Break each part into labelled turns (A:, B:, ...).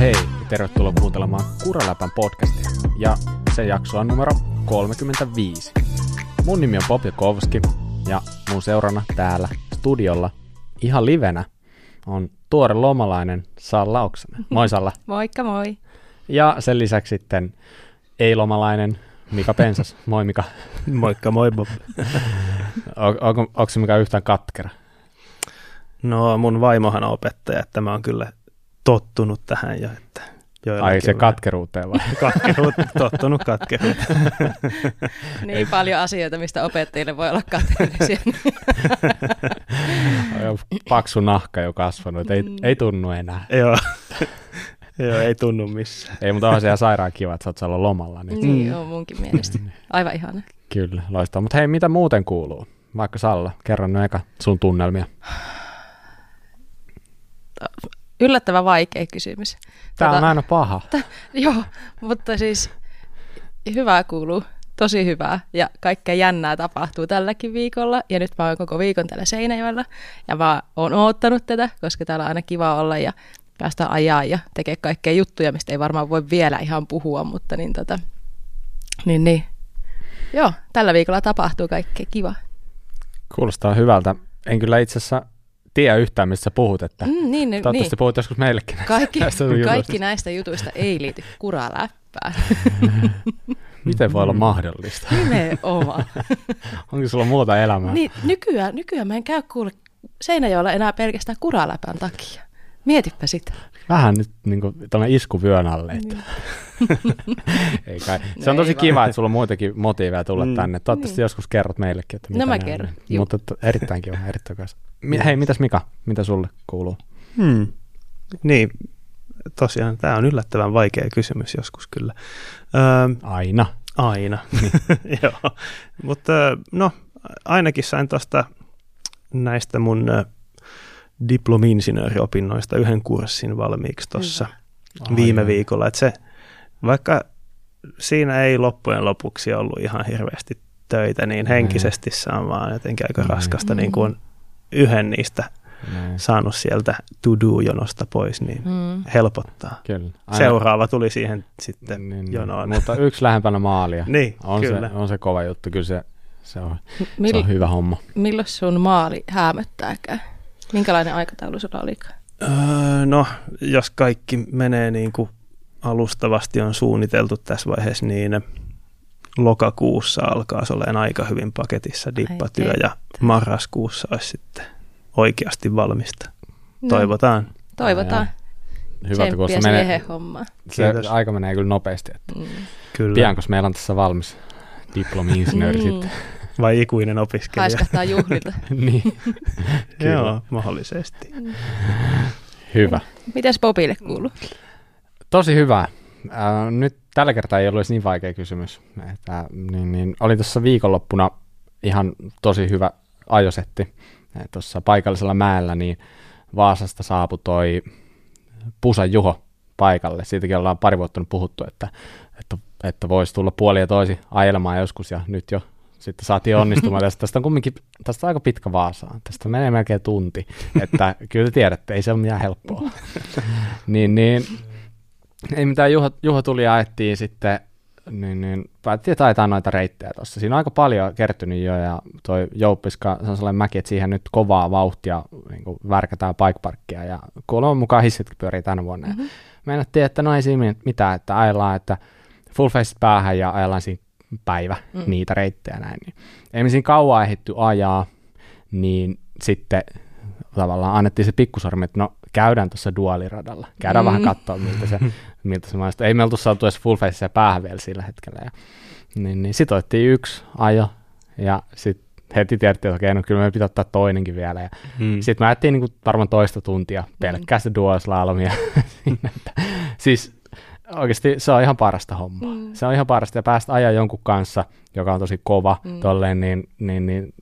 A: Heipä hei ja tervetuloa kuuntelemaan Kuraläpän podcastia. Ja se jakso on numero 35. Mun nimi on Bob Jakovski ja mun seurana täällä studiolla ihan livenä on tuore lomalainen Salla Oksanen. Moi Salla.
B: Moikka moi.
A: Ja sen lisäksi sitten ei-lomalainen Mika Pensas. Moi Mika.
C: Moikka moi Bob.
A: On, onko, Mika yhtään katkera?
C: No mun vaimohan on opettaja, että mä oon kyllä tottunut tähän jo. Että
A: Ai se katkeruuteen vai?
C: Katkeruut, tottunut katkeruuteen.
B: niin paljon asioita, mistä opettajille voi olla katkeruisia.
A: Paksu nahka jo kasvanut, ei, mm. ei tunnu enää.
C: Joo. Joo, ei tunnu missään.
A: Ei, mutta onhan se ihan sairaan kiva, että sä oot lomalla.
B: Niin, niin mm. on munkin mielestä. Aivan ihana.
A: Kyllä, loistaa. Mutta hei, mitä muuten kuuluu? Vaikka Salla, kerro nyt eka sun tunnelmia.
B: Yllättävän vaikea kysymys.
A: Tämä tota, on aina paha.
B: T- joo, mutta siis hyvää kuuluu. Tosi hyvää ja kaikkea jännää tapahtuu tälläkin viikolla. Ja nyt mä oon koko viikon täällä Seinäjoella ja mä oon oottanut tätä, koska täällä on aina kiva olla ja päästä ajaa ja tekee kaikkea juttuja, mistä ei varmaan voi vielä ihan puhua, mutta niin tota, niin, niin. Joo, tällä viikolla tapahtuu kaikkea kiva.
A: Kuulostaa hyvältä. En kyllä itse asiassa tiedä yhtään, missä puhut, että mm, niin, toivottavasti niin. puhut joskus meillekin
B: näistä, kaikki, näistä kaikki näistä jutuista ei liity kuraläppään.
A: Miten voi olla mahdollista?
B: Nimenomaan.
A: Onko sulla muuta elämää?
B: Niin, nykyään, nykyään mä en käy kuule Seinäjoella enää pelkästään kuraläpän takia. Mietipä sitä.
A: Vähän nyt niin kuin, isku vyön alle. Että. Niin. ei kai. Se no on tosi kiva, että sulla on muitakin motiiveja tulla mm. tänne. Toivottavasti niin. joskus kerrot meillekin. Että
B: no mä kerron.
A: On. Mutta erittäin kiva, erittäin kiva. Hei, mitäs Mika, mitä sulle kuuluu?
C: Hmm. Niin, tosiaan tämä on yllättävän vaikea kysymys joskus kyllä.
A: Öö, aina.
C: Aina, joo. Mutta no, ainakin sain tuosta näistä mun diplomi-insinööriopinnoista yhden kurssin valmiiksi tuossa viime viikolla. Että se, vaikka siinä ei loppujen lopuksi ollut ihan hirveästi töitä, niin henkisesti se on vaan jotenkin aika raskasta, niin kuin yhden niistä näin. saanut sieltä to-do-jonosta pois, niin mm. helpottaa. Kyllä. Aina. Seuraava tuli siihen sitten niin, niin. jonoon.
A: Mutta yksi lähempänä maalia.
C: niin,
A: on,
C: kyllä.
A: Se, on se kova juttu, kyllä se, se, on, Mill, se on hyvä homma.
B: Milloin sun maali häämöttääkään? Minkälainen aikataulu sulla oli?
C: Öö, no, jos kaikki menee niin kuin alustavasti on suunniteltu tässä vaiheessa, niin lokakuussa alkaa se olemaan aika hyvin paketissa dippatyö ja marraskuussa olisi sitten oikeasti valmista. No, Toivotaan.
B: Toivotaan.
A: Hyvältä, kun se menee, se aika menee kyllä nopeasti. Että mm. kyllä. Pian, kun meillä on tässä valmis diplomi-insinööri mm. sitten.
C: Vai ikuinen opiskelija?
B: Haiskahtaa juhlilta.
A: niin.
C: Joo, mahdollisesti.
A: Hyvä.
B: Mitäs Bobille kuuluu?
A: Tosi hyvä. Äh, nyt tällä kertaa ei ollut niin vaikea kysymys. Että, niin, niin, oli tuossa viikonloppuna ihan tosi hyvä ajosetti tuossa paikallisella mäellä, niin Vaasasta saapui toi Pusa Juho paikalle. Siitäkin ollaan pari vuotta nyt puhuttu, että, että, että voisi tulla puoli ja toisi ajelemaan joskus, ja nyt jo sitten saatiin onnistumaan. tästä, tästä on kumminkin tästä on aika pitkä Vaasaan. Tästä menee melkein tunti. Että kyllä te tiedätte, ei se ole mitään helppoa. niin, niin, ei mitään, Juho, Juho tuli ja ajettiin sitten, niin, niin päätettiin, että ajetaan noita reittejä tuossa. Siinä on aika paljon kertynyt jo, ja toi Jouppiska, se on sellainen mäki, että siihen nyt kovaa vauhtia niin kuin värkätään paikparkkia, ja kuulemma mukaan hissitkin pyörii tänä vuonna. Mm-hmm. Meinattiin, että no ei siinä mitään, että ajellaan, että full face päähän ja ajellaan siinä päivä mm. niitä reittejä näin. Niin. Ei me siinä kauan ehditty ajaa, niin sitten tavallaan annettiin se pikkusormi, että no käydään tuossa dualiradalla. Käydään mm. vähän katsoa, miltä se, miltä se maistuu. Ei me oltu saatu edes full face päähän vielä sillä hetkellä. Ja, niin, niin sitten otettiin yksi ajo ja sitten heti tiedettiin, että okei, no kyllä me pitää ottaa toinenkin vielä. Ja mm. Sitten me ajettiin niin varmaan toista tuntia pelkkää mm. dual slalomia. siis oikeasti se on ihan parasta hommaa. Mm. Se on ihan parasta, ja päästä ajaa jonkun kanssa, joka on tosi kova, mm. tolleen, niin, niin, niin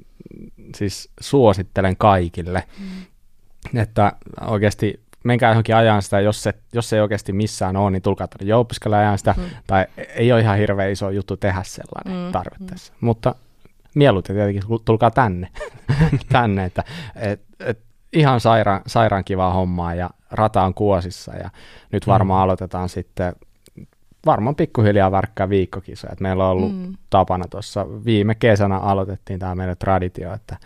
A: siis suosittelen kaikille, mm. että oikeasti menkää johonkin ajan sitä, jos se, jos se ei oikeasti missään ole, niin tulkaa tänne jouppiskalle ajan sitä, mm. tai ei ole ihan hirveän iso juttu tehdä sellainen mm. tarvittaessa. Mm. Mutta mieluiten tietenkin tulkaa tänne, tänne että et, et, ihan sairaan, sairaan kivaa hommaa, ja rata on kuosissa ja nyt varmaan mm. aloitetaan sitten varmaan pikkuhiljaa värkkää viikkokisoja. meillä on ollut mm. tapana tuossa viime kesänä aloitettiin tämä meidän traditio, että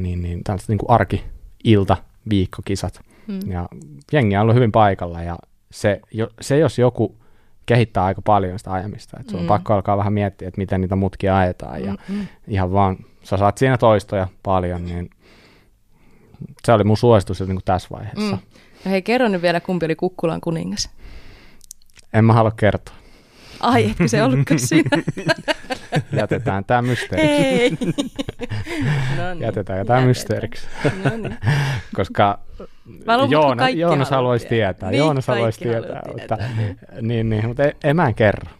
A: niin, niin, tällaiset niin kuin arki-ilta viikkokisat. Mm. Ja jengi on ollut hyvin paikalla ja se, jo, se jos joku kehittää aika paljon sitä ajamista. Että sun mm. on pakko alkaa vähän miettiä, että miten niitä mutkia ajetaan. Ja Mm-mm. ihan vaan, sä saat siinä toistoja paljon, niin se oli mun suositus niin kuin tässä vaiheessa. Mm.
B: No hei, kerro nyt vielä, kumpi oli Kukkulan kuningas.
A: En mä halua kertoa.
B: Ai, etkö se ollutkaan siinä?
A: Jätetään tämä mysteeriksi. No niin. Jätetään tämä mysteeriksi. no niin. Koska Joona, Joonas haluaisi tietää. Niin, Joonas haluaisi tietää. Mutta, niin. niin, mutta ei mä en kerro.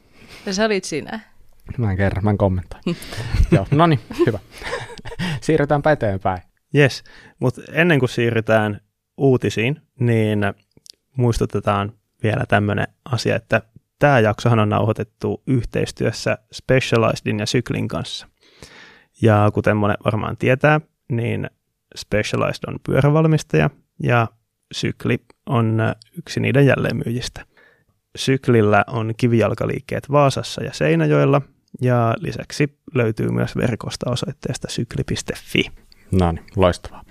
B: Ja sä olit sinä.
A: Mä en kerro, mä en kommentoi. Joo, no niin, hyvä. Siirrytäänpä eteenpäin.
C: Yes, mutta ennen kuin siirrytään uutisiin, niin muistutetaan vielä tämmöinen asia, että tämä jaksohan on nauhoitettu yhteistyössä Specializedin ja Syklin kanssa. Ja kuten monet varmaan tietää, niin Specialized on pyörävalmistaja ja Sykli on yksi niiden jälleenmyyjistä. Syklillä on kivijalkaliikkeet Vaasassa ja Seinäjoella ja lisäksi löytyy myös verkosta osoitteesta sykli.fi.
A: No niin, loistavaa.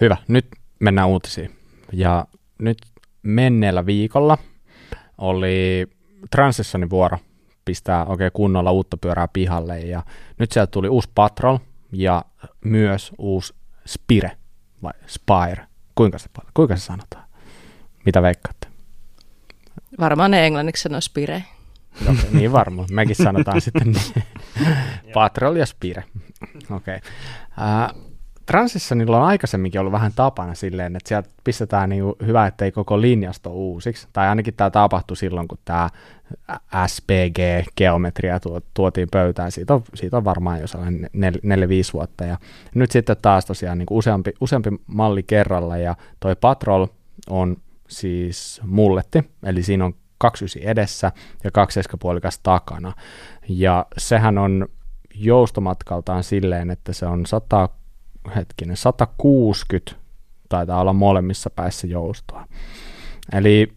A: Hyvä, nyt mennään uutisiin. Ja nyt menneellä viikolla oli Transissonin vuoro pistää oikein kunnolla uutta pyörää pihalle ja nyt sieltä tuli uusi Patrol ja myös uusi Spire vai Spire. Kuinka se, kuinka se sanotaan? Mitä veikkaatte?
B: Varmaan ne englanniksi sanoo Spire.
A: Okay, niin varmaan. Mekin sanotaan sitten niin. Patrol ja Spire. Okei. Okay. Uh, Transissionilla on aikaisemminkin ollut vähän tapana silleen, että sieltä pistetään niin hyvä, ettei koko linjasto uusiksi. Tai ainakin tämä tapahtui silloin, kun tämä SPG-geometria tuotiin pöytään. Siitä on, siitä on varmaan jo sellainen 4-5 vuotta. Ja nyt sitten taas tosiaan niin useampi, useampi malli kerralla. Ja toi Patrol on siis mulletti, eli siinä on 29 edessä ja 2,5 takana. Ja sehän on joustomatkaltaan silleen, että se on 100 hetkinen, 160 taitaa olla molemmissa päissä joustoa. Eli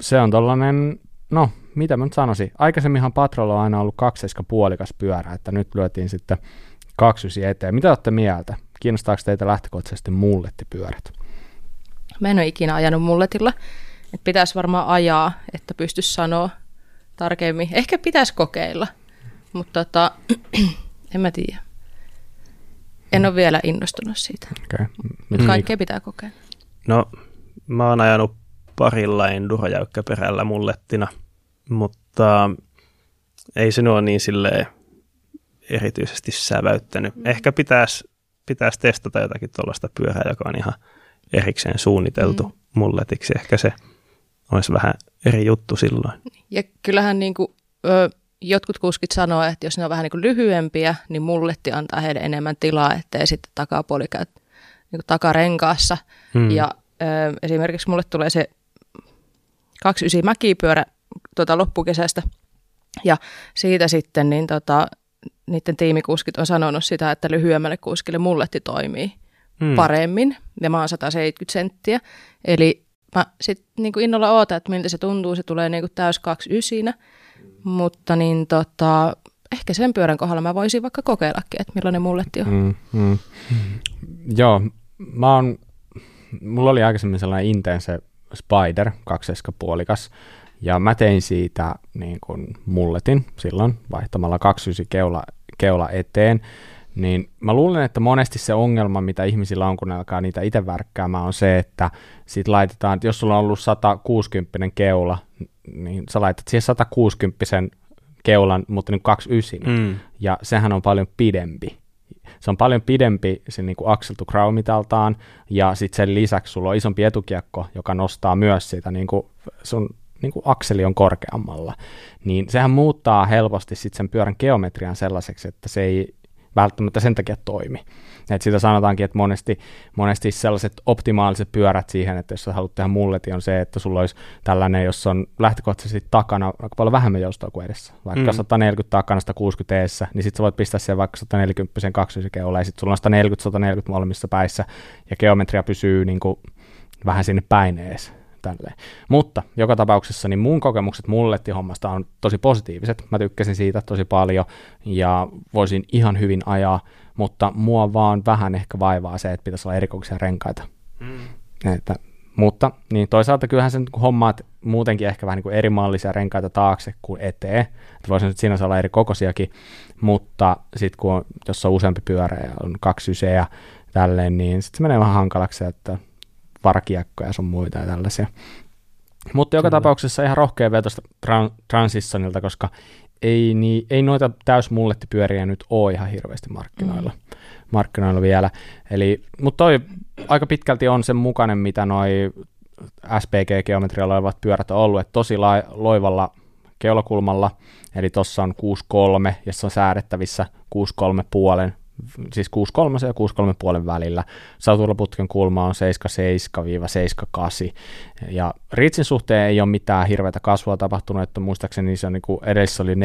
A: se on tollanen, no mitä mä nyt sanoisin, aikaisemminhan Patrolla on aina ollut puolikas pyörä, että nyt lyötiin sitten kaksysi eteen. Mitä olette mieltä? Kiinnostaako teitä lähtökohtaisesti mullettipyörät?
B: Mä en ole ikinä ajanut mulletilla. että pitäisi varmaan ajaa, että pystyisi sanoa tarkemmin. Ehkä pitäisi kokeilla, mutta tota, en mä tiedä. En ole vielä innostunut siitä. Okay. Mutta kaikkea pitää kokea.
C: No, mä oon ajanut parilla endurojäykkäperällä mullettina, mutta ei se ole niin silleen erityisesti säväyttänyt. Mm. Ehkä pitäisi pitäisi testata jotakin tuollaista pyörää, joka on ihan erikseen suunniteltu mm. mulletiksi. Ehkä se olisi vähän eri juttu silloin.
B: Ja kyllähän niin kuin, ö, jotkut kuskit sanoo, että jos ne on vähän niin kuin lyhyempiä, niin mulletti antaa heille enemmän tilaa, ettei sitten takapuoli käy niin kuin takarenkaassa. Hmm. Ja ö, esimerkiksi mulle tulee se 29 mäkipyörä tuota loppukesästä, ja siitä sitten niin tota, niiden tiimikuskit on sanonut sitä, että lyhyemmälle kuskille mulletti toimii hmm. paremmin, ja mä oon 170 senttiä, eli mä sitten niin innolla ootan, että miltä se tuntuu, se tulee niin kuin täys 29, mutta niin tota, ehkä sen pyörän kohdalla mä voisin vaikka kokeillakin, että millainen mulletti on. Mm, mm.
A: Joo, mä oon, mulla oli aikaisemmin sellainen Intense Spider, puolikas, ja mä tein siitä niin kuin mulletin silloin vaihtamalla 29 keula, keula eteen, niin mä luulen, että monesti se ongelma, mitä ihmisillä on, kun ne alkaa niitä itse värkkäämään, on se, että sit laitetaan, että jos sulla on ollut 160 keula, niin sä laitat siihen 160 keulan, mutta niin 29, mm. ja sehän on paljon pidempi. Se on paljon pidempi se niin Axel to mitaltaan ja sitten sen lisäksi sulla on isompi etukiekko, joka nostaa myös sitä, niin kuin sun niin kuin akseli on korkeammalla. Niin sehän muuttaa helposti sitten sen pyörän geometrian sellaiseksi, että se ei välttämättä sen takia toimi. Et sitä sanotaankin, että monesti, monesti sellaiset optimaaliset pyörät siihen, että jos sä haluat tehdä mulleti, on se, että sulla olisi tällainen, jos on lähtökohtaisesti takana aika paljon vähemmän joustoa kuin edessä. Vaikka mm. 140 takana 160 eessä, niin sitten sä voit pistää siihen vaikka 140 kaksoisikeolla, ja sitten sulla on 140-140 molemmissa päissä, ja geometria pysyy niin kuin vähän sinne päin ees. Tälleen. Mutta joka tapauksessa niin mun kokemukset mullettihommasta on tosi positiiviset. Mä tykkäsin siitä tosi paljon ja voisin ihan hyvin ajaa, mutta mua vaan vähän ehkä vaivaa se, että pitäisi olla erikoisia renkaita. Mm. Että, mutta niin toisaalta kyllähän sen hommaat muutenkin ehkä vähän niin kuin eri mallisia renkaita taakse kuin eteen. Että voisi nyt siinä olla eri kokoisiakin, mutta sitten kun on, jos on useampi pyörä ja on kaksi syseä ja tälleen, niin sitten se menee vähän hankalaksi, että varkiekkoja ja sun muita ja tällaisia. Mutta joka Kyllä. tapauksessa ihan rohkea vetosta tran- Transisonilta, koska ei, niin, ei noita täysmullettipyöriä nyt ole ihan hirveästi markkinoilla, mm. markkinoilla vielä. Eli, mutta toi aika pitkälti on sen mukainen, mitä noi SPG-geometrialla olevat pyörät on ollut, että tosi la- loivalla keulakulmalla, eli tuossa on 6.3, jossa on säädettävissä 6.3 puolen siis 6,3 ja 6,3 välillä. Sauturloputken kulma on 7,7-7,8. Ja Ritsin suhteen ei ole mitään hirveätä kasvua tapahtunut, että muistaakseni se on niin kuin edessä oli 4,75,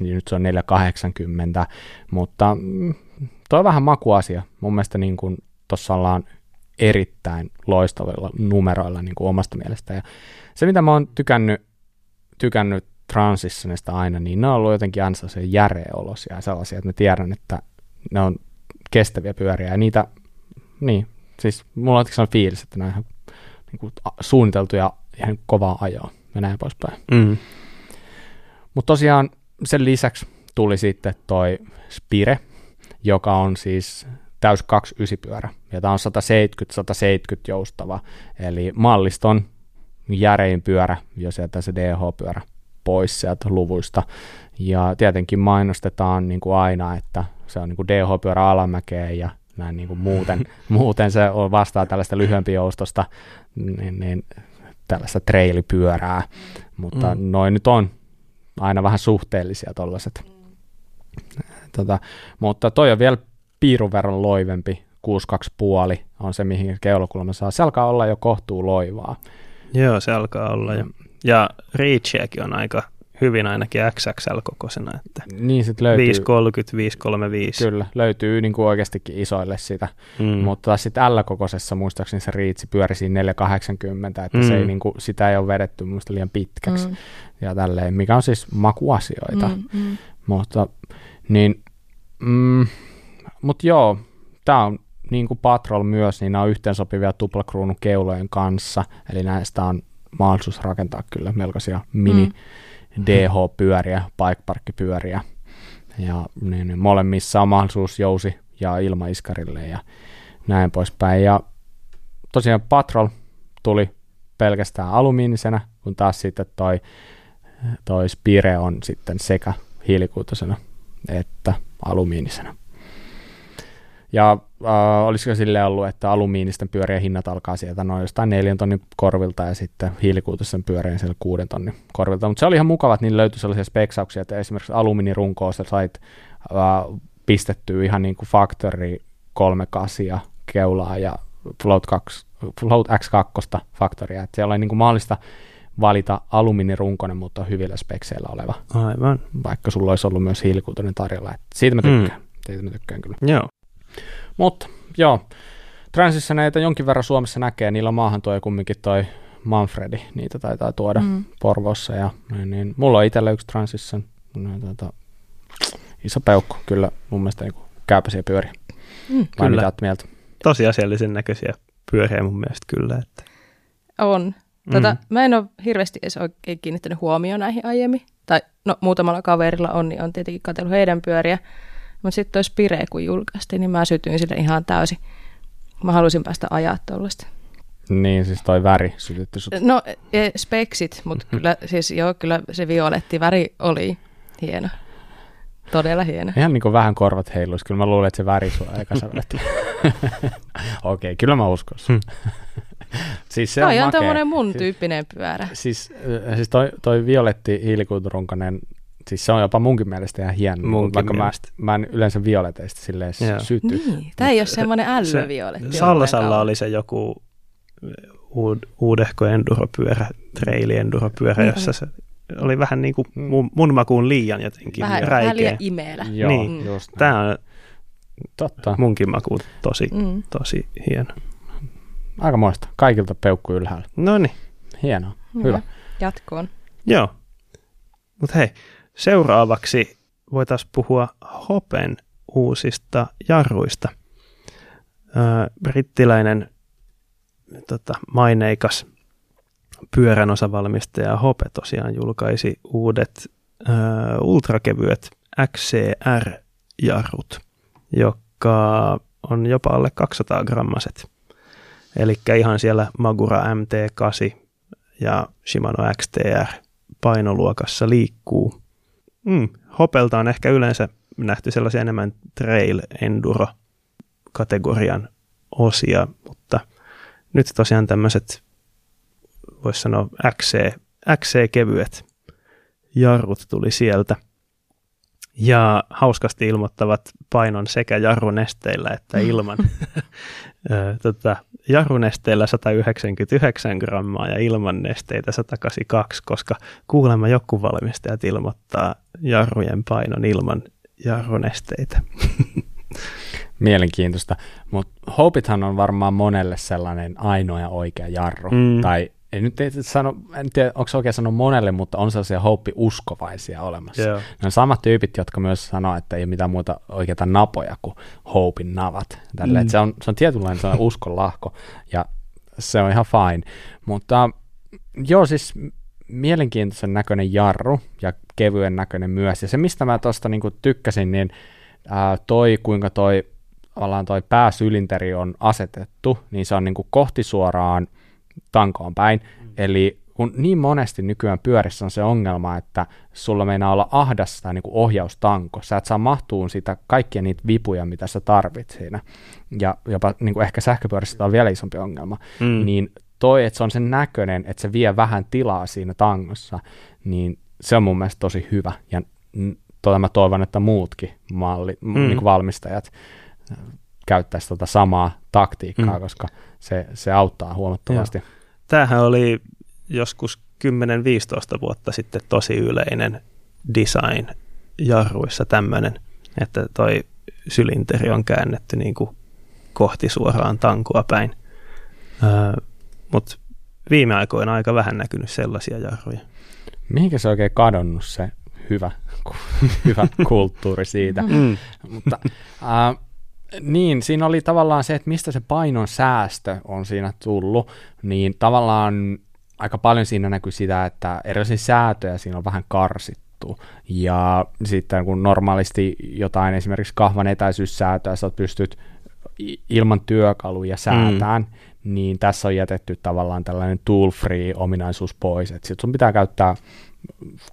A: niin nyt se on 4,80, mutta mm, tuo on vähän makuasia. Mun mielestä niin kuin tuossa ollaan erittäin loistavilla numeroilla niin kuin omasta mielestä. Ja se, mitä mä oon tykännyt, tykännyt Transissionista aina, niin ne on ollut jotenkin aina sellaisia järeä olosia ja sellaisia, että mä tiedän, että ne on kestäviä pyöriä ja niitä, niin, siis mulla on sellainen fiilis, että ne on ihan niin kuin, suunniteltu ja ihan kovaa ajoa ja näin poispäin. Mm. Mutta tosiaan sen lisäksi tuli sitten toi Spire, joka on siis täys 29 pyörä, ja tämä on 170-170 joustava, eli malliston järein pyörä, jos jätetään se DH-pyörä pois sieltä luvuista. Ja tietenkin mainostetaan niin kuin aina, että se on niin kuin DH-pyörä alamäkeen ja näin niin kuin muuten, muuten se on vastaa tällaista joustosta, niin, niin tällaista trailipyörää, mutta mm. noin nyt on aina vähän suhteellisia tollaiset. Tota, mutta toi on vielä piirun verran loivempi, 6,2,5 on se, mihin keulakulma saa. Se alkaa olla jo kohtuu loivaa.
C: Joo, se alkaa olla jo. Ja Reachiäkin on aika hyvin ainakin XXL-kokoisena. Että
A: niin sit löytyy.
C: 530, 535.
A: Kyllä, löytyy niin kuin oikeastikin isoille sitä. Mm. Mutta sitten L-kokoisessa muistaakseni se riitsi pyöri siinä 480, että mm. se ei, niin kuin, sitä ei ole vedetty muista liian pitkäksi. Mm. Ja tälleen, mikä on siis makuasioita. Mm, mm. Mutta, niin, mm, mutta joo, tämä on niin kuin Patrol myös, niin nämä on yhteensopivia tuplakruunukeulojen kanssa, eli näistä on mahdollisuus rakentaa kyllä melkoisia mini, mm DH-pyöriä, bikeparkkipyöriä. Ja niin, niin molemmissa on mahdollisuus jousi ja ilmaiskarille ja näin poispäin. Ja tosiaan Patrol tuli pelkästään alumiinisena, kun taas sitten toi, toi Spire on sitten sekä hiilikuutosena että alumiinisena. Ja äh, olisiko sille ollut, että alumiinisten pyörien hinnat alkaa sieltä noin jostain neljän tonnin korvilta ja sitten hiilikuutoisen pyörien siellä kuuden tonnin korvilta. Mutta se oli ihan mukava, että niillä löytyi sellaisia speksauksia, että esimerkiksi alumiinirunkoa sä sait äh, pistettyä ihan niin kuin Factory 38 keulaa ja Float, 2, Float X2 Factorya. Että siellä oli niin kuin mahdollista valita alumiinirunkonen, mutta hyvillä spekseillä oleva.
C: Aivan.
A: Vaikka sulla olisi ollut myös hiilikuutoinen tarjolla. Et siitä mä tykkään. Mm. Siitä mä tykkään kyllä.
C: Joo.
A: Mutta joo, Transitioneita jonkin verran Suomessa näkee, niillä on maahan tuo kumminkin toi Manfredi, niitä taitaa tuoda mm. Porvossa ja niin, niin. Mulla on itsellä yksi Transition, no, tuota, iso peukku, kyllä mun mielestä niin käypäisiä pyöriä. Mm, Vai kyllä. mitä mieltä?
C: Tosiasiallisen näköisiä pyöriä mun mielestä kyllä. Että.
B: On. Tota, mm. Mä en ole hirveästi edes oikein kiinnittänyt huomioon näihin aiemmin. Tai no muutamalla kaverilla on, niin on tietenkin katsellut heidän pyöriä. Mutta sitten toi Spire, kun julkaistiin, niin mä sytyin sille ihan täysin. Mä halusin päästä ajaa tuollaista.
A: Niin, siis toi väri sytytti sut.
B: No, e, speksit, mutta kyllä, siis joo, kyllä se violetti väri oli hieno. Todella hieno.
A: Ihan niin kuin vähän korvat heiluisi. Kyllä mä luulen, että se väri sua aika Okei, okay, kyllä mä uskon hmm.
B: siis se toi on, on tämmöinen mun siis, tyyppinen pyörä.
A: Siis, siis toi, toi violetti hiilikuiturunkainen Siis se on jopa munkin mielestä ihan hieno, munkin vaikka mä, mä en yleensä violeteista silleen syty.
B: Niin, tämä ei ole semmoinen älyvioletti.
C: Sallasalla oli se joku uud, uudehko enduropyörä, traili enduropyörä, niin, jossa se oli vähän niin kuin mun, mun makuun liian jotenkin vähän, räikeä. Vähän liian
B: imeellä.
C: Joo, niin. just Tämä on Totta. munkin makuun tosi, mm. tosi hieno.
A: Aika moista. Kaikilta peukku ylhäällä.
C: No niin.
A: hienoa. Hyvä.
B: Jatkoon.
C: Joo. Mutta hei, seuraavaksi voitaisiin puhua Hopen uusista jarruista. Brittiläinen tota, maineikas pyörän osavalmistaja Hope tosiaan julkaisi uudet öö, ultrakevyet XCR-jarrut, joka on jopa alle 200 grammaset. Eli ihan siellä Magura MT8 ja Shimano XTR painoluokassa liikkuu. Mm, Hopelta on ehkä yleensä nähty sellaisia enemmän trail enduro kategorian osia, mutta nyt tosiaan tämmöiset, voisi sanoa XC, XC-kevyet jarrut tuli sieltä. Ja hauskasti ilmoittavat painon sekä jarrunesteillä että ilman. tota, jarrunesteillä 199 grammaa ja ilman nesteitä 182, koska kuulemma joku valmistajat ilmoittaa jarrujen painon ilman jarrunesteitä.
A: Mielenkiintoista, mutta Hopithan on varmaan monelle sellainen ainoa ja oikea jarru, mm. tai en nyt sano, en tiedä, onko se oikein sanoa monelle, mutta on sellaisia Hope-uskovaisia olemassa.
C: Joo.
A: Ne on samat tyypit, jotka myös sanoo, että ei ole mitään muuta oikeita napoja kuin Hopein navat. Tälle, mm. se, on, se on tietynlainen sellainen uskonlahko, ja se on ihan fine. Mutta joo, siis mielenkiintoisen näköinen jarru, ja kevyen näköinen myös. Ja se, mistä mä tuosta niinku tykkäsin, niin ää, toi, kuinka toi, toi pääsylinteri on asetettu, niin se on niinku kohti suoraan tankoon päin. Mm. Eli kun niin monesti nykyään pyörissä on se ongelma, että sulla meinaa olla ahdas tai niin ohjaustanko, sä et saa mahtuun sitä kaikkia niitä vipuja, mitä sä tarvit siinä, ja jopa niin kuin ehkä sähköpyörissä on vielä isompi ongelma, mm. niin toi, että se on sen näköinen, että se vie vähän tilaa siinä tangossa, niin se on mun mielestä tosi hyvä, ja tuota mä toivon, että muutkin malli, mm. niin kuin valmistajat käyttäisi tuota samaa taktiikkaa, mm. koska se, se auttaa huomattavasti. Joo.
C: Tämähän oli joskus 10-15 vuotta sitten tosi yleinen design jarruissa tämmöinen, että toi sylinteri on käännetty niin kuin kohti suoraan tankua päin. Öö, Mutta viime aikoina aika vähän näkynyt sellaisia jarruja.
A: Mihinkä se oikein kadonnut se hyvä, hyvä kulttuuri siitä? Mm. Mutta äh, niin, siinä oli tavallaan se, että mistä se painon säästö on siinä tullut, niin tavallaan aika paljon siinä näkyy sitä, että erilaisia säätöjä siinä on vähän karsittu. Ja sitten kun normaalisti jotain esimerkiksi kahvan etäisyyssäätöä sä pystyt ilman työkaluja säätään, mm. niin tässä on jätetty tavallaan tällainen tool-free ominaisuus pois, että sit sun pitää käyttää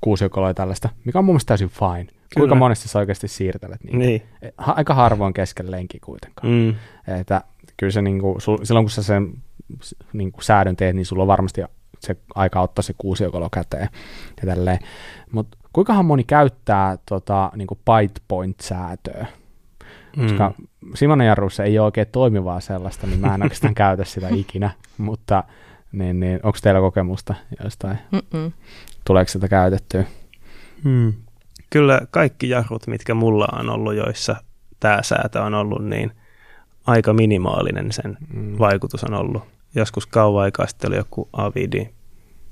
A: kuusiokoloja tällaista, mikä on mun mielestä täysin fine. Kyllä. Kuinka monesti sä oikeasti siirtelet niitä?
C: Niin.
A: Aika harvoin kesken lenki kuitenkaan. Mm. Että kyllä se niinku, sul, silloin kun sä sen niinku, säädön teet, niin sulla on varmasti se aika ottaa se kuusiokolo käteen ja tälleen. Mutta kuinkahan moni käyttää tota, niinku bite point-säätöä? Mm. Koska Simonen jarruissa ei ole oikein toimivaa sellaista, niin mä en oikeastaan käytä sitä ikinä, mutta niin, niin, onko teillä kokemusta jostain? Mm-mm. Tuleeko sitä käytettyä?
C: Mm kyllä kaikki jarrut, mitkä mulla on ollut, joissa tämä säätö on ollut, niin aika minimaalinen sen mm. vaikutus on ollut. Joskus kauan aikaa sitten oli joku Avidi,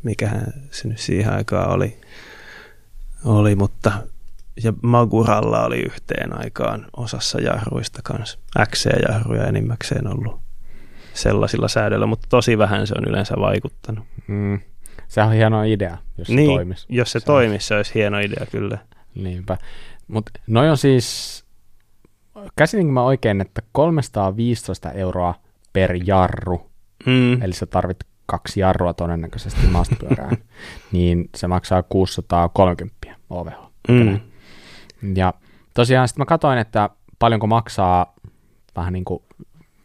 C: mikähän se nyt siihen aikaan oli, oli mutta ja Maguralla oli yhteen aikaan osassa jarruista kanssa. XC-jarruja enimmäkseen ollut sellaisilla säädöillä, mutta tosi vähän se on yleensä vaikuttanut.
A: Mm. Se on hieno idea, jos niin, se toimisi.
C: Jos se, se toimisi, se olisi hieno idea kyllä.
A: Niinpä. Mutta noi on siis, käsitinkö mä oikein, että 315 euroa per jarru, mm. eli sä tarvit kaksi jarrua todennäköisesti maastopyörään, niin se maksaa 630 OVH. Mm. Ja tosiaan sitten mä katsoin, että paljonko maksaa vähän niin kuin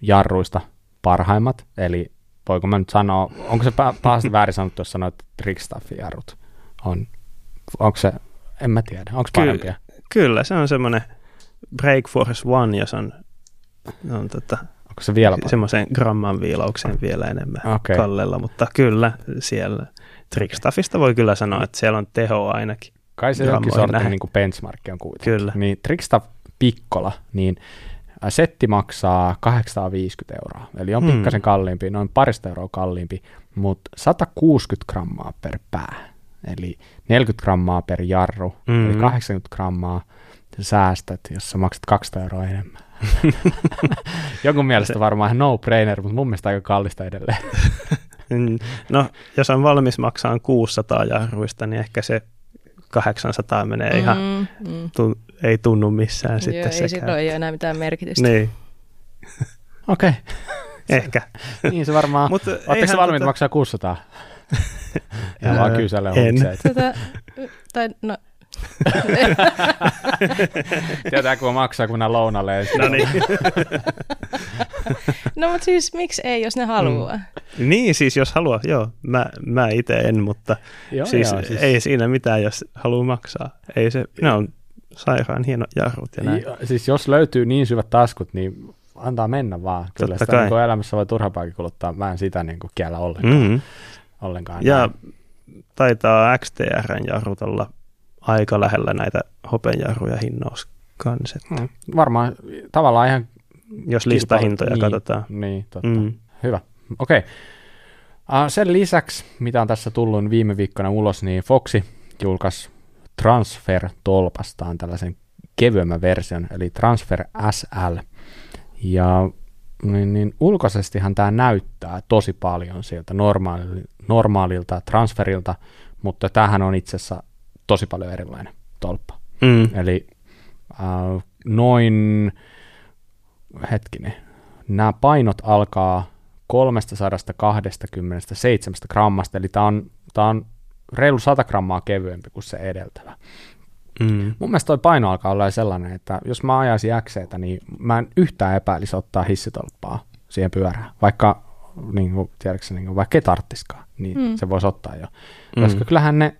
A: jarruista parhaimmat, eli voiko mä nyt sanoa, onko se pahasti väärin sanottu, jos sanoit Trickstaffin jarrut on, onko se en mä tiedä. Onko Ky- parempia?
C: Kyllä, se on semmoinen Break Force One, jos on, on tota,
A: Onko se vielä parempi?
C: Semmoisen gramman viilaukseen vielä enemmän okay. kallella, mutta kyllä siellä Trickstaffista voi kyllä sanoa, että siellä on teho ainakin.
A: Kai se jonkin sortin niin kuin benchmark on kuitenkin.
C: Kyllä.
A: Niin Trickstaff Pikkola, niin Ä, Setti maksaa 850 euroa, eli on
C: Hmm.
A: pikkasen kalliimpi, noin parista euroa kalliimpi, mutta 160 grammaa per pää, eli 40 grammaa per jarru,
C: Mm.
A: eli 80 grammaa sä säästät, jos sä maksat 200 euroa enemmän. Jonkun mielestä varmaan ihan no-brainer, mutta mun mielestä aika kallista edelleen.
C: Mm, No, jos on valmis maksaa 600 jarruista, niin ehkä se 800 menee ihan,
B: Mm, mm.
C: tu, ei tunnu missään sitten
B: Joo, ei
C: sekään.
B: silloin ei ole enää mitään merkitystä.
C: Niin,
A: Okei,
C: ehkä.
A: niin se varmaan.
C: Mutta
A: Oletteko se valmiit maksaa 600? Ja vaan kysellä
C: en.
B: Tätä, tai no,
A: Tietää, kun maksaa, kun lounalle.
C: No niin.
B: no mutta siis miksi ei, jos ne haluaa? Mm.
C: niin, siis jos haluaa, joo. Mä, mä itse en, mutta
A: Joo,
C: siis,
A: joo, siis,
C: ei siinä mitään, jos haluaa maksaa. Ei se, ne on sairaan hienot jarrut ja näin.
A: Jo- siis jos löytyy niin syvät taskut, niin antaa mennä vaan. Kyllä
C: Totta
A: sitä
C: kai.
A: niin elämässä voi turhapaakin kuluttaa. Mä en sitä niin kuin kiellä ollenkaan.
C: Mm-hmm.
A: Ollenkaan
C: Ja
A: näin.
C: taitaa XTRn jarrut olla aika lähellä näitä hopenjarruja hinnoissa kanssa.
A: Mm, varmaan tavallaan ihan
C: Jos listahintoja
A: niin,
C: katsotaan.
A: Niin, totta.
C: Mm.
A: Hyvä. Okei. Uh, sen lisäksi, mitä on tässä tullut viime viikkona ulos, niin Foxi julkaisi Transfer-tolpastaan tällaisen kevyemmän version, eli Transfer SL. Ja niin, niin ulkoisestihan tämä näyttää tosi paljon sieltä normaali, normaalilta transferilta, mutta tämähän on itse asiassa tosi paljon erilainen tolppa.
C: Mm.
A: Eli äh, noin, hetkinen, nämä painot alkaa 327 grammasta, eli tämä on, tää on reilu 100 grammaa kevyempi kuin se edeltävä.
C: Mm.
A: Mun mielestä toi paino alkaa olla sellainen, että jos mä ajaisin XCtä, niin mä en yhtään epäilisi ottaa hissitolppaa siihen pyörään, vaikka niin kuin, tiedätkö, niin kuin, vaikka ei tarttiskaan, niin
B: Mm.
A: se voisi ottaa jo.
C: Mm.
A: Koska kyllähän ne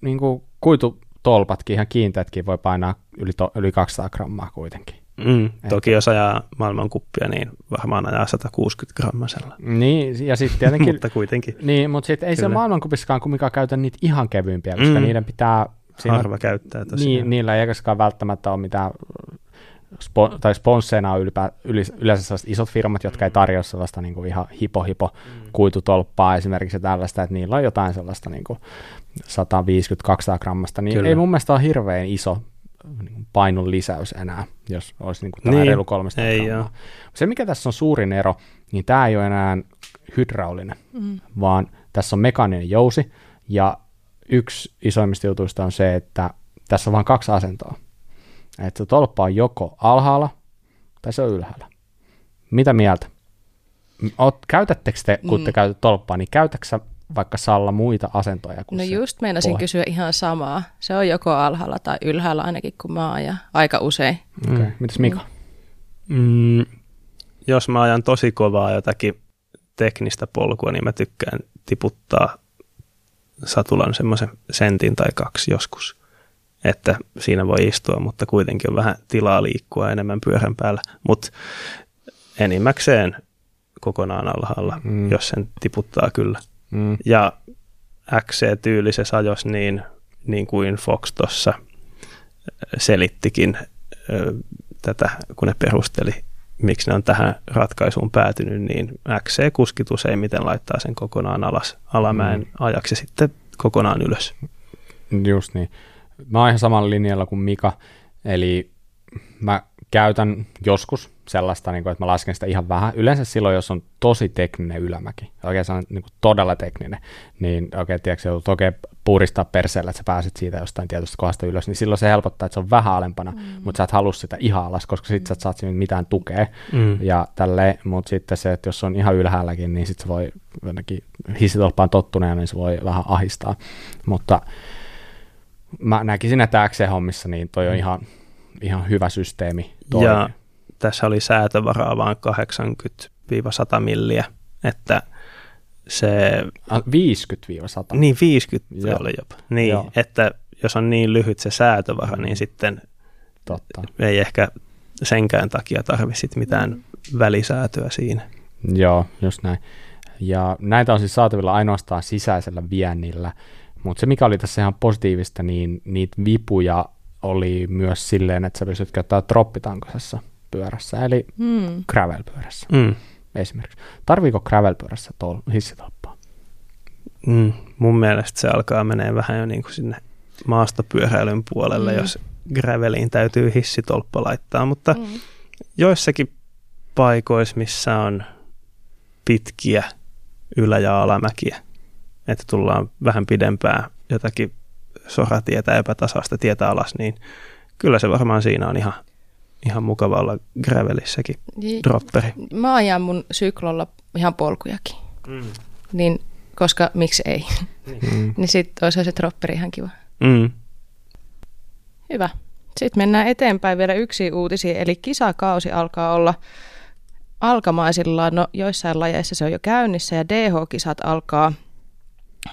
A: niin kuin, kuitutolpatkin, ihan kiinteätkin voi painaa yli, to, yli 200 grammaa kuitenkin.
C: Mm. Toki jos ajaa maailmankuppia, niin varmaan ajaa 160 grammasella.
A: Niin, ja sitten tietenkin...
C: Mutta kuitenkin
A: niin, mutta sitten ei se
C: Kyllä.
A: maailmankupissakaan kumminkaan käytä niitä ihan kevyimpiä, koska
C: Mm.
A: niiden pitää... Siinä,
C: harva käyttää tosiaan.
A: niin, niillä ei eiköskaan välttämättä ole mitään spo, tai sponsseina on ylipä, yli, yleensä sellaiset isot firmat, jotka ei tarjoa sellaista niin kuin ihan hipo-hipo kuitutolppaa esimerkiksi tällaista, että niillä on jotain sellaista niin kuin 150-200 grammasta, niin
C: Kyllä.
A: ei mun mielestä ole hirveän iso niin kuin painon lisäys enää, jos olisi niin kuin tämä
C: Niin,
A: reilu 300
C: ei
A: grammaa.
C: oo.
A: Se, mikä tässä on suurin ero, niin tämä ei ole enää hydraulinen,
B: Mm.
A: vaan tässä on mekaaninen jousi, ja yksi isoimmista jutuista on se, että tässä on vain kaksi asentoa. Että se tolppa on joko alhaalla tai se on ylhäällä. Mitä mieltä? Oot, käytättekö te, kun te
B: Mm.
A: käytät tolppaa, niin käytätkö sä vaikka Salla muita asentoja kuin
B: No
A: se
B: just meinasin
A: pohja?
B: kysyä ihan samaa. Se on joko alhaalla tai ylhäällä ainakin, kun mä ajan. Aika usein.
A: Okay.
C: Mm.
A: Mitäs Mika?
C: Mm, jos mä ajan tosi kovaa jotakin teknistä polkua, niin mä tykkään tiputtaa satulan semmoisen sentin tai kaksi joskus, että siinä voi istua, mutta kuitenkin on vähän tilaa liikkua enemmän pyörän päällä. Mutta enimmäkseen kokonaan alhaalla,
A: Mm.
C: jos sen tiputtaa kyllä.
A: Mm.
C: Ja XC-tyylisessä ajos, niin, niin kuin Fox tuossa selittikin ö, tätä, kun ne perusteli, miksi ne on tähän ratkaisuun päätynyt, niin XC-kuskit useimmiten laittaa sen kokonaan alas alamäen
A: Mm.
C: ajaksi ja sitten kokonaan ylös.
A: Just niin. Mä oon ihan samalla linjalla kuin Mika, eli mä käytän joskus sellaista, niin kuin, että mä lasken sitä ihan vähän. Yleensä silloin, jos on tosi tekninen ylämäki, oikein se on niin kuin todella tekninen, niin oikein, tiedätkö, sä joudut oikein puristaa perseellä, että sä pääset siitä jostain tietystä kohdasta ylös, niin silloin se helpottaa, että se on vähän alempana, mm. mutta sä et halua sitä ihan alas, koska sit sä et saat siitä mitään tukea
C: Mm.
A: ja tälleen, mutta sitten se, että jos on ihan ylhäälläkin, niin sitten se voi jotenkin hissitolppaan tottuneena, niin se voi vähän ahistaa, mutta mä näkisin, että XC-hommissa niin toi on ihan, ihan hyvä systeemi. Toi.
C: Ja tässä oli säätövaraa vain 80-100 milliä, että se,
A: Ah, 50-100.
C: niin 50
A: Joo.
C: oli jopa, niin,
A: Joo.
C: että jos on niin lyhyt se säätövara, niin sitten
A: Totta.
C: ei ehkä senkään takia tarvitse mitään välisäätöä siinä.
A: Joo, just näin. Ja näitä on siis saatavilla ainoastaan sisäisellä viennillä, mutta se mikä oli tässä ihan positiivista, niin niitä vipuja oli myös silleen, että sä pystyt käyttämään troppitankosessa. pyörässä, eli
B: Mm.
A: gravel-pyörässä
C: Mm.
A: esimerkiksi. Tarviiko gravel-pyörässä tol- hissitolppaa?
C: Mm. Mun mielestä se alkaa menee vähän jo niin kuin sinne maastopyöräilyn puolelle,
B: Mm.
C: jos graveliin täytyy hissitolppa laittaa, mutta
B: Mm.
C: joissakin paikoissa, missä on pitkiä ylä- ja alamäkiä, että tullaan vähän pidempää jotakin soratietä, epätasaista tietä alas, niin kyllä se varmaan siinä on ihan, ihan mukava olla gravelissäkin
B: Ji-
C: dropperi.
B: Mä ajan mun syklolla ihan polkujakin,
C: Mm.
B: niin, koska miksi ei.
A: Mm.
B: niin sitten olisi se dropperi ihan kiva.
C: Mm.
B: Hyvä. Sitten mennään eteenpäin vielä yksi uutisia, eli kisakausi alkaa olla alkamaisillaan. No joissain lajeissa se on jo käynnissä ja DH-kisat alkaa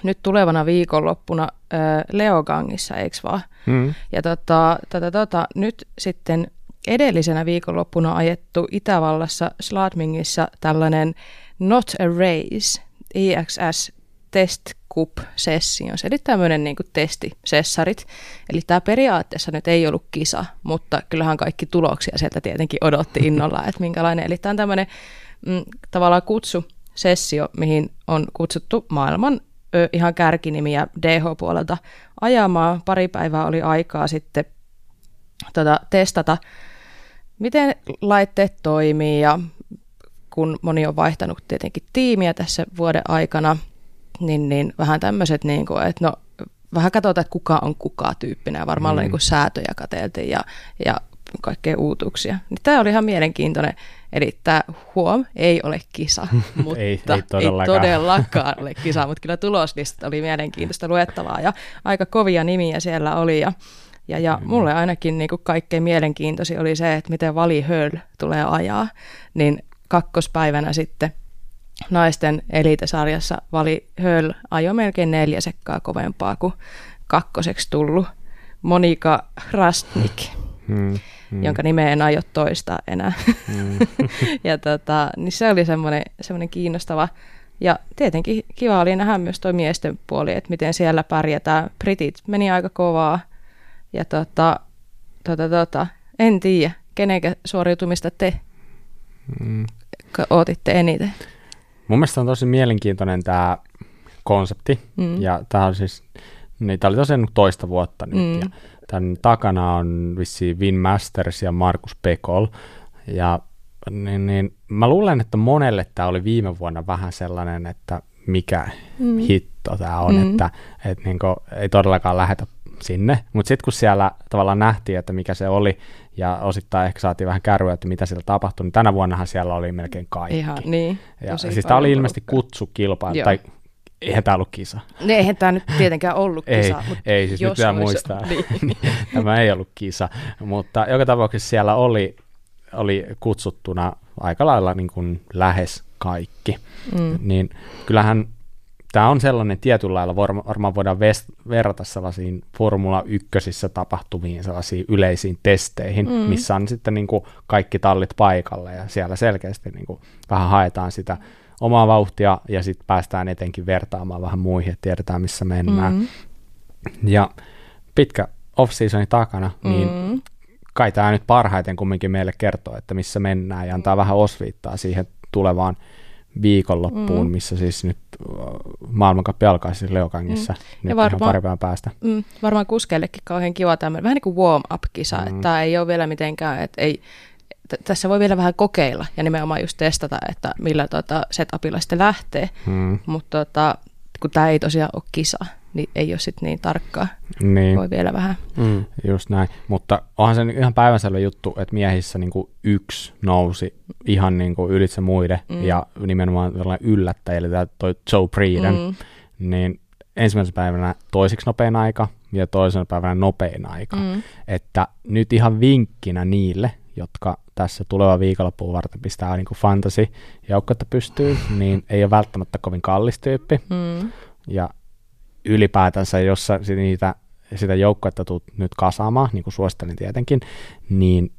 B: nyt tulevana viikonloppuna ö, Leogangissa, eikö vaan?
A: Mm.
B: Ja tota, tota, tota, nyt sitten edellisenä viikonloppuna ajettu Itävallassa Sladmingissa tällainen Not a Race, IXS Test Cup Sessions, eli tämmöinen niin testisessarit. Eli tämä periaatteessa nyt ei ollut kisa, mutta kyllähän kaikki tuloksia sieltä tietenkin odotti innolla, että minkälainen. Eli tämä on tämmöinen mm, tavallaan kutsusessio, mihin on kutsuttu maailman ö, ihan kärkinimiä DH-puolelta ajamaan. Pari päivää oli aikaa sitten tota, testata, miten laitteet toimii ja kun moni on vaihtanut tietenkin tiimiä tässä vuoden aikana, niin, niin vähän tämmöiset, niin kuin, että no vähän katsotaan, että kuka on kuka tyyppinen varmaan
A: Mm.
B: mm. niin kuin säätöjä katseltiin ja, ja kaikkea uutuuksia. Niin tämä oli ihan mielenkiintoinen. Eli tämä huom ei ole kisa, mutta
A: Ei- ei todellakaan.
B: ei todellakaan ole kisa, mutta kyllä tuloslista oli mielenkiintoista luettavaa ja aika kovia nimiä siellä oli ja ja, ja mulle ainakin niin kuin kaikkein mielenkiintoisin oli se, että miten Vali Höll tulee ajaa, niin kakkospäivänä sitten naisten elitesarjassa Vali Höll ajoi melkein neljä sekkaa kovempaa kuin kakkoseksi tullut Monika Rastnik,
A: Mm.
B: Mm. jonka nimeä en aio toistaa enää.
A: Mm.
B: ja tota, niin se oli semmoinen, semmoinen kiinnostava. Ja tietenkin kiva oli nähdä myös tuo miesten puoli, että miten siellä pärjätään. Britit meni aika kovaa. Ja tota, tota, tota, en tiedä, kenenkä suoriutumista te
A: Mm.
B: ootitte eniten.
A: Mun mielestä on tosi mielenkiintoinen tämä konsepti,
B: Mm.
A: ja tämä on siis, niin tämä oli tosiaan toista vuotta nyt,
B: Mm.
A: ja tämän takana on vissiin Vin Masters ja Markus Pekol, ja niin, niin, mä luulen, että monelle tämä oli viime vuonna vähän sellainen, että mikä
B: Mm.
A: hitto tämä on,
B: Mm.
A: että et niinku, ei todellakaan lähetä sinne, mutta sitten kun siellä tavallaan nähtiin, että mikä se oli, ja osittain ehkä saatiin vähän kärryä, että mitä siellä tapahtui, niin tänä vuonnahan siellä oli melkein kaikki.
B: Ihan, niin.
A: Ja siis tämä oli ilmeisesti kutsukilpailu, tai eihän tämä ollut kisa.
B: Ne, eihän tämä nyt tietenkään ollut
A: Ei,
B: kisa. mutta
A: ei siis nyt pitää
B: olisi-
A: muistaa.
B: Niin.
A: tämä ei ollut kisa, mutta joka tapauksessa siellä oli, oli kutsuttuna aika lailla niin kuin lähes kaikki.
B: Mm.
A: Niin kyllähän tämä on sellainen tietyllä lailla, varma- varmaan voidaan ves- verrata sellaisiin Formula 1 tapahtumiin, sellaisiin yleisiin testeihin,
B: Mm.
A: mm. missä on sitten niin kuin kaikki tallit paikalla ja siellä selkeästi niin kuin vähän haetaan sitä omaa vauhtia ja sitten päästään etenkin vertaamaan vähän muihin, että tiedetään missä mennään.
B: Mm.
A: Ja pitkä off-seasonin takana, niin
B: Mm.
A: kai tämä nyt parhaiten kumminkin meille kertoo, että missä mennään ja antaa vähän osviittaa siihen tulevaan viikonloppuun,
B: Mm.
A: missä siis nyt maailmankappi alkaa siis Leokangissa
B: Mm. Ja
A: ihan
B: varmaan-
A: pari päivän päästä.
B: Mm, varmaan kuskeillekin kauhean kiva tämmöinen, vähän niin kuin warm-up-kisa,
A: Mm.
B: että tämä ei ole vielä mitenkään, että ei, t- tässä voi vielä vähän kokeilla ja nimenomaan just testata, että millä tota setupilla sitten lähtee,
A: Mm,
B: mutta tota, kun tämä ei tosiaan ole kisa, niin ei ole sitten niin tarkkaa,
A: niin,
B: voi vielä vähän.
C: Mm.
A: just näin. Mutta onhan se ihan päivänselvä juttu, että miehissä niin kuin yksi nousi ihan niin kuin ylitse muiden
B: Mm.
A: ja nimenomaan tällainen yllättäjä, eli tämä toi Joe Prieden,
B: Mm,
A: niin ensimmäisenä päivänä toisiksi nopein aika ja toisena päivänä nopein aika.
B: mm,
A: että nyt ihan vinkkinä niille, jotka tässä tuleva viikonloppuun varten pistää niin fantasy joukkoita pystyy, niin ei ole välttämättä kovin kallis tyyppi.
B: mm,
A: Ja ylipäätänsä, jos sä niitä, sitä joukkoetta tulet nyt kasaamaan, niin kuin suosittelen tietenkin, niin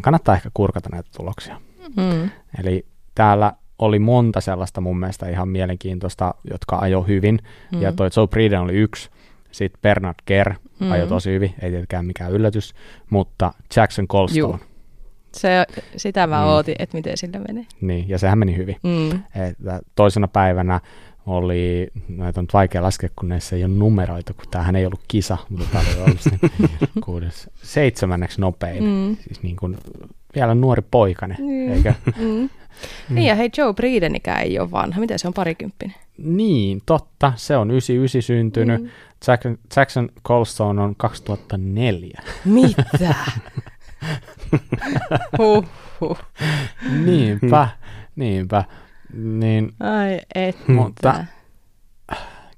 A: kannattaa ehkä kurkata näitä tuloksia.
B: mm,
A: Eli täällä oli monta sellaista mun mielestä ihan mielenkiintoista, jotka ajo hyvin,
B: mm.
A: ja toi Joe Priden oli yksi, sitten Bernard Kerr
B: Mm.
A: ajoi tosi hyvin, ei tietenkään mikään yllätys, mutta Jackson Colstone,
B: Juu. Se, sitä mä
A: Mm.
B: ootin, että miten sillä menee.
A: Niin, ja sehän meni hyvin.
B: Mm.
A: Että toisena päivänä oli, noita on nyt vaikea laskea, kun näissä ei ole numeroita, kun tämähän ei ollut kisa, mutta tämä oli ollut niin kuudes, seitsemänneksi nopein.
B: Mm.
A: Siis niin kuin vielä nuori poikane,
B: Niin.
A: eikö?
B: Mm. Niin ja hei, Joe Bridenikään ei ole vanha. Miten se on parikymppinen?
A: Niin, totta. Se on 99 syntynyt.
B: Mm.
A: Jackson, Jackson Colstone on 2004.
B: Mitä? huh, huh.
A: niinpä, niinpä. Niin
B: Ai et.
A: Mutta-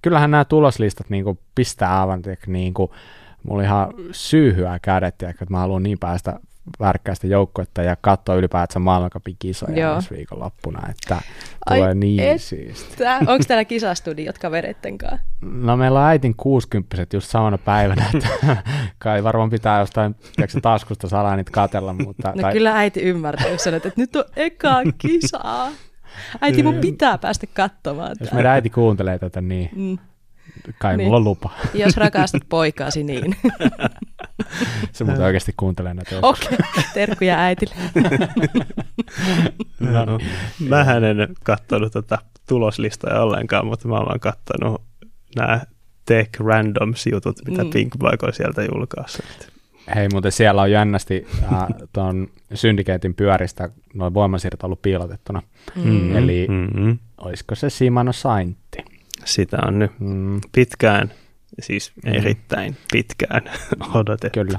A: kyllähän nämä tuloslistat niinku pistää aivan, niinku, mulla oli ihan syyhyä kädet, että mä haluan niin päästä värkkäistä joukkuetta ja katsoa ylipäätänsä maailmankapin kisoja
B: Joo.
A: ensi viikonloppuna, että
B: Ai
A: tulee niin
B: et.
A: siisti.
B: Tää, onko täällä kisastudiot kavereitten kanssa?
A: No meillä on äitin 60 just samana päivänä, että kai varmaan pitää jostain tiedätkö, taskusta salaa niitä katella, mutta
B: No kyllä äiti ymmärtää, jos sanot, että nyt on eka kisaa. Äiti, mun pitää päästä katsomaan
A: jos
B: tää.
A: meidän äiti kuuntelee tätä, niin
B: Mm.
A: kai
B: Niin.
A: mulla on lupa.
B: Jos rakastat poikaasi, niin.
A: Se muuten oikeasti kuuntelee näitä.
B: Okei, okay. terkkuja äitille.
A: No,
C: No, Mähän en katsonut tota tuloslistoja ollenkaan, mutta mä olen katsonut nämä Tech Randoms-jutut, mitä
B: Mm.
C: mm. Pink Bike on sieltä julkaissut.
A: Hei, muuten siellä on jännästi äh, tuon syndikeetin pyöristä noin voimasiirto ollut piilotettuna.
B: Mm.
A: Eli
C: Mm-hmm.
A: olisiko se Shimano Saintti?
C: Sitä on nyt
A: Mm,
C: pitkään, siis
A: Mm.
C: erittäin pitkään odotettu.
A: kyllä.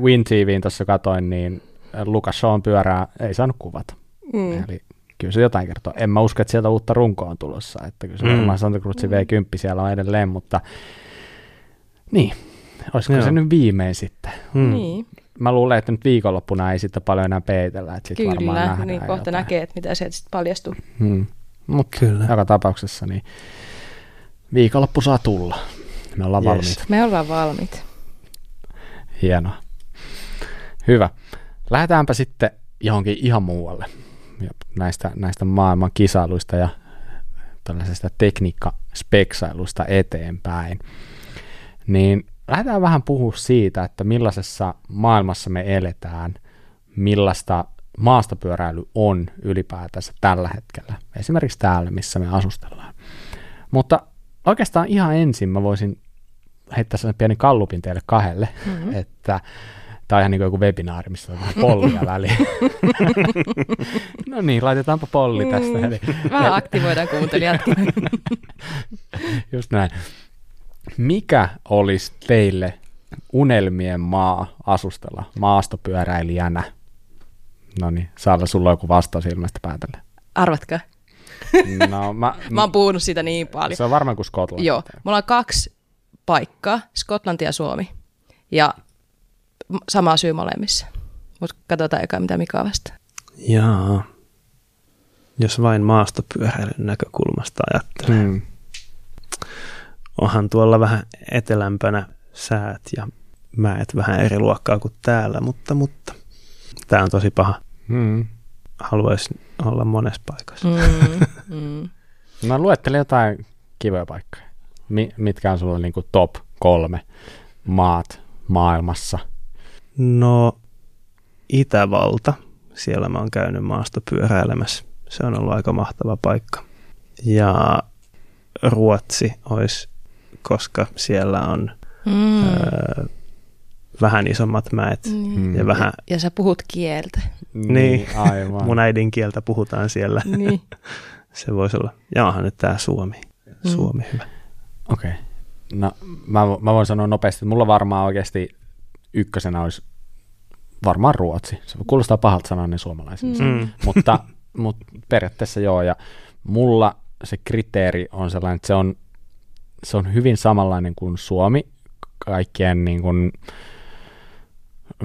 A: Win TVin tuossa katoin, niin Lukas Shawn pyörää ei saanut kuvata.
B: Mm.
A: Eli kyllä se jotain kertoo. En mä usko, että sieltä uutta runkoa on tulossa. Että kyllä se
C: Mm.
A: varmaan Santa Cruzin V10 siellä on edelleen, mutta niin, olisiko
C: Joo.
A: se nyt viimein sitten?
C: Mm.
B: Niin,
A: Mä luulen, että nyt viikonloppuna ei sitten paljon enää peitellä, että varmaan
B: kyllä.
A: nähdään
B: Niin kohta
A: jotain.
B: näkee, että mitä sieltä sitten paljastuu.
A: Hmm. Mutta
C: Kyllä.
A: joka tapauksessa niin viikonloppu saa tulla. Me ollaan
C: Yes.
A: valmiita.
B: Me ollaan valmiit.
A: Hienoa. Hyvä. Lähdetäänpä sitten johonkin ihan muualle. Ja näistä, näistä maailman kisailuista ja tällaisesta tekniikkaspeksailusta eteenpäin. Niin lähdetään vähän puhua siitä, että millaisessa maailmassa me eletään, millaista maastopyöräily on ylipäätänsä tällä hetkellä. Esimerkiksi täällä, missä me asustellaan. Mutta oikeastaan ihan ensin mä voisin heittää sellainen pieni kallupin teille kahdelle, mm-hmm. että tämä on ihan niin kuin joku webinaari, missä on vähän pollia väliin. no niin, laitetaanpa polli tästä.
B: Mm.
A: Eli,
B: Vähän aktivoidaan kuuntelijatkin.
A: just näin. Mikä olisi teille unelmien maa asustella maastopyöräilijänä? No niin, Saalla, sulla on joku vastaus ilmeistä päätellä.
B: Arvatkaa.
A: No, mä,
B: Mä oon puhunut siitä niin paljon.
A: se on varmaan kuin Skotlanti.
B: Joo, mulla on kaksi paikkaa, Skotlanti ja Suomi. Ja sama syy molemmissa. Mutta katsotaan eka, mitä Mika vastaa.
C: Jaa. Jos vain maastopyöräilyn näkökulmasta ajattelee.
A: Hmm.
C: Onhan tuolla vähän etelämpänä säät ja mäet vähän eri luokkaa kuin täällä, mutta, mutta tämä on tosi paha.
A: Hmm.
C: Haluaisin olla monessa paikassa.
B: Mm, mm.
A: Mä luettelen jotain kivoja paikkoja. Mi- mitkä on sulla niin kuin top kolme maat maailmassa?
C: No, Itävalta. Siellä mä oon käynyt maastopyöräilemässä. Se on ollut aika mahtava paikka. Ja Ruotsi olisi, koska siellä on
B: Mm.
C: öö, vähän isommat mäet
B: Niin.
C: ja vähän
B: Ja sä puhut kieltä.
C: Niin.
A: aivan.
C: mun äidinkieltä puhutaan siellä.
B: Niin.
C: Se voisi olla. Ja onhan nyt tää Suomi. Suomi hyvä.
A: Okei. Okay. No, mä, mä voin sanoa nopeasti, että mulla varmaan oikeasti ykkösenä olisi varmaan Ruotsi. Se kuulostaa pahalta sanoa ne suomalaisille.
C: Mm.
A: mutta, mutta periaatteessa joo, ja mulla se kriteeri on sellainen, että se on, se on hyvin samanlainen kuin Suomi kaikkien niin kuin,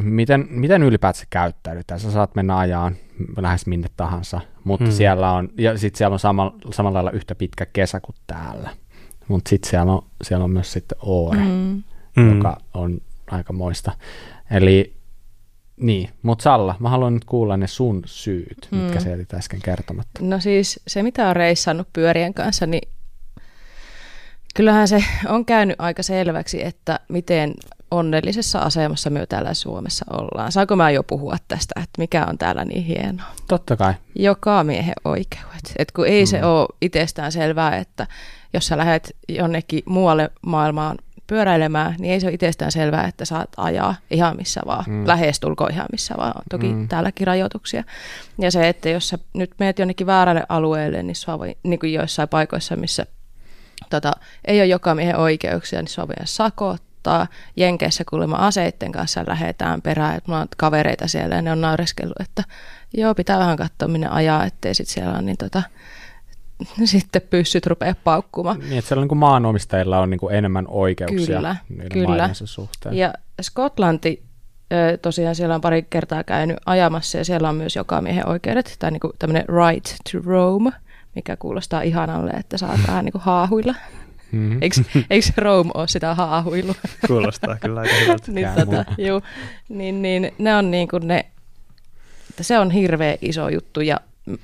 A: miten, miten ylipäätään käyttäydytään. Sä saat mennä ajaan lähes minne tahansa, mutta
C: Mm.
A: mm. siellä on, ja sitten siellä on sama, samalla lailla yhtä pitkä kesä kuin täällä. Mutta sitten siellä on, siellä on myös sitten Oore, mm.
C: Mm.
A: joka on aika moista. Eli niin, mutta Salla, mä haluan nyt kuulla ne sun syyt, mitkä
B: Mm.
A: sä jätit äsken kertomatta.
B: No siis se, mitä on reissannut pyörien kanssa, niin kyllähän se on käynyt aika selväksi, että miten onnellisessa asemassa me täällä Suomessa ollaan. Saanko mä jo puhua tästä, että mikä on täällä niin hienoa?
A: Totta kai.
B: Joka miehen oikeudet. Et kun ei mm. se ole itsestään selvää, että jos sä lähdet jonnekin muualle maailmaan pyöräilemään, niin ei se ole itsestään selvää, että saat ajaa ihan missä vaan, mm. lähestulkoon ihan missä vaan, on toki mm. täälläkin rajoituksia. Ja se, että jos sä nyt meet jonnekin väärälle alueelle, niin, sua voi, niin kuin joissain paikoissa, missä tota, ei ole joka miehen oikeuksia, niin sua voi sakottaa. Jenkeissä kuulemma aseitten kanssa lähdetään perään, että mulla on kavereita siellä ja ne on naureskellut, että joo, pitää vähän katsoa minne ajaa, ettei sit siellä on niin tota, sitten pyssyt rupeaa paukkumaan.
A: Niin, että siellä niin kuin maanomistajilla on niin kuin enemmän oikeuksia
B: Kyllä, kyllä.
A: suhteen.
B: Ja Skotlanti, tosiaan siellä on pari kertaa käynyt ajamassa ja siellä on myös joka miehen oikeudet, tai niin kuin tämmöinen right to roam, mikä kuulostaa ihanalle, että saat vähän niin kuin haahuilla. Mm-hmm. Eikö, eikö Rome ole sitä haahuilua?
C: Kuulostaa kyllä aika hyvältä.
B: niin, tota, juu, niin, niin, ne on niin kuin ne, että se on hirveä iso juttu ja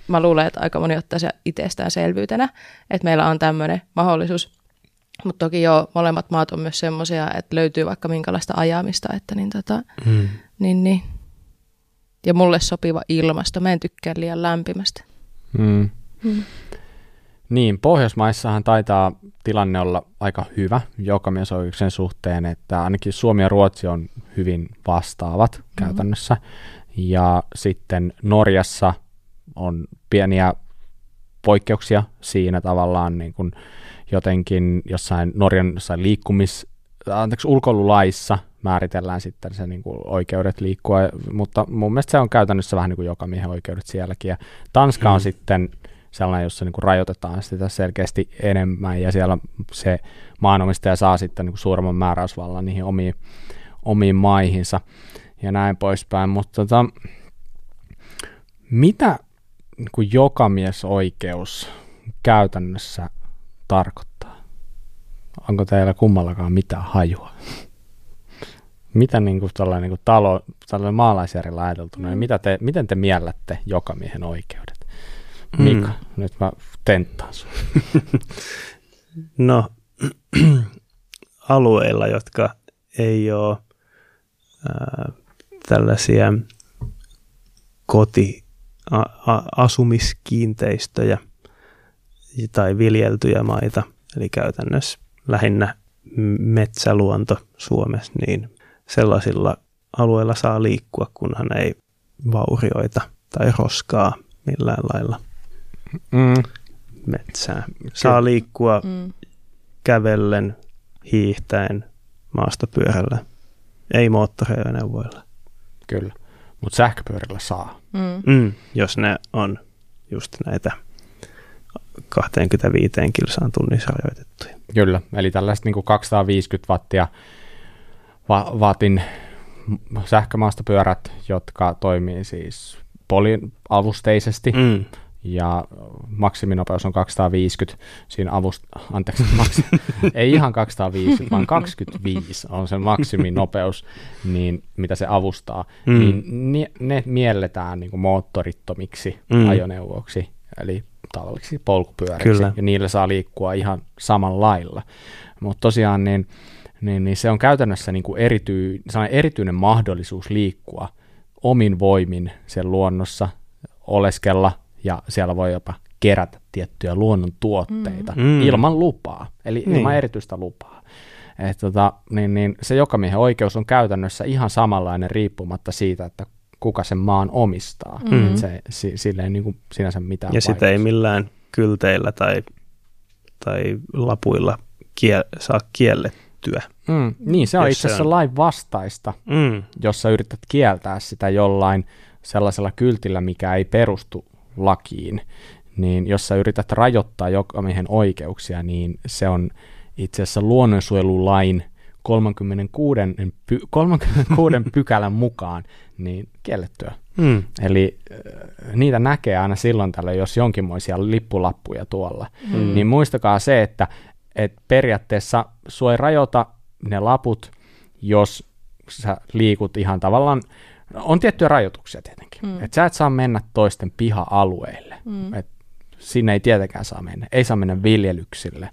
B: mä luulen, että aika moni ottaa se itsestäänselvyytenä, että meillä on tämmöinen mahdollisuus. Mutta toki jo molemmat maat on myös semmoisia, että löytyy vaikka minkälaista ajamista, että niin, tota, mm. niin, niin. Ja mulle sopiva ilmasto. Mä en tykkää liian lämpimästä.
A: Mm. Mm. Niin, Pohjoismaissahan taitaa tilanne olla aika hyvä jokamiesoi suhteen, että ainakin Suomi ja Ruotsi on hyvin vastaavat mm-hmm. käytännössä. Ja sitten Norjassa on pieniä poikkeuksia siinä tavallaan niin kuin jotenkin jossain Norjan jossain liikkumis, anteeksi, ulkoilulaissa määritellään sitten se niin kuin oikeudet liikkua, mutta mun mielestä se on käytännössä vähän niin kuin joka miehen oikeudet sielläkin. Ja Tanska on hmm. sitten sellainen, jossa niin kuin rajoitetaan sitä selkeästi enemmän ja siellä se maanomistaja saa sitten niin kuin suuremman määräysvallan niihin omiin, omiin maihinsa ja näin poispäin. Mutta tota, mitä niin kuin oikeus käytännössä tarkoittaa? Onko teillä kummallakaan mitään hajua? Mitä niin kuin tällainen, niin kuin talo, tällainen maalaisjärjellä ajateltuna, niin mm. mitä te, miten te miellätte jokamiehen oikeudet? Mm. Mika, mm. nyt mä tenttaan sun.
C: no, alueilla, jotka ei ole äh, tällaisia koti asumiskiinteistöjä tai viljeltyjä maita, eli käytännössä lähinnä metsäluonto Suomessa, niin sellaisilla alueilla saa liikkua, kunhan ei vaurioita tai roskaa millään lailla mm. metsää. Saa liikkua mm. kävellen, hiihtäen, maastopyörällä, ei moottoriajoneuvoilla.
A: Kyllä. Mutta sähköpyörillä saa.
C: Mm. Mm, jos ne on just näitä 25 kilsaan tunnissa rajoitettuja.
A: Kyllä, eli tällaiset niin 250 wattia va- vatin sähkömaastopyörät, jotka toimii siis poliavusteisesti. Mm ja maksiminopeus on 250 siinä avust, anteeksi, maksi, ei ihan 250, vaan 25 on se maksiminopeus, niin mitä se avustaa, mm. niin ne, ne mielletään niin kuin moottorittomiksi mm. ajoneuvoiksi, eli tavalliksi polkupyöriksi, Kyllä. ja niillä saa liikkua ihan samalla lailla. Mutta tosiaan niin, niin, niin se on käytännössä niin kuin erity, erityinen mahdollisuus liikkua omin voimin sen luonnossa, oleskella ja siellä voi jopa kerätä tiettyjä luonnontuotteita mm. mm. ilman lupaa, eli niin. ilman erityistä lupaa. Et tota, niin, niin se jokamiehen oikeus on käytännössä ihan samanlainen riippumatta siitä, että kuka sen maan omistaa. Mm. Se, si, sille ei niin kuin sinänsä mitään
C: Ja sitä ei millään kylteillä tai, tai lapuilla kie, saa kiellettyä.
A: Mm, niin, se on itse asiassa on... lain vastaista, mm. jos sä yrität kieltää sitä jollain sellaisella kyltillä, mikä ei perustu lakiin, niin jos sä yrität rajoittaa jokamiehen oikeuksia, niin se on itse asiassa luonnonsuojelulain 36, py, 36 pykälän mukaan niin kiellettyä. Mm. Eli äh, niitä näkee aina silloin tällä, jos jonkinmoisia lippulappuja tuolla. Mm. Niin muistakaa se, että et periaatteessa sua ei rajoita ne laput, jos sä liikut ihan tavallaan on tiettyjä rajoituksia tietenkin. Mm. Että sä et saa mennä toisten piha-alueille. Mm. Et sinne ei tietenkään saa mennä. Ei saa mennä viljelyksille,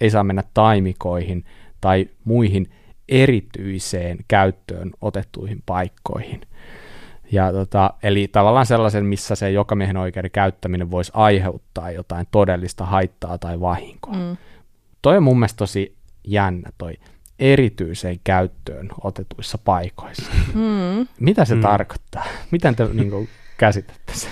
A: ei saa mennä taimikoihin tai muihin erityiseen käyttöön otettuihin paikkoihin. Ja tota, eli tavallaan sellaisen, missä se jokamiehen oikeuden käyttäminen voisi aiheuttaa jotain todellista haittaa tai vahinkoa. Mm. Toi on mun mielestä tosi jännä toi erityiseen käyttöön otetuissa paikoissa. Mm. Mitä se mm. tarkoittaa? Miten te niin kuin, käsitätte sen?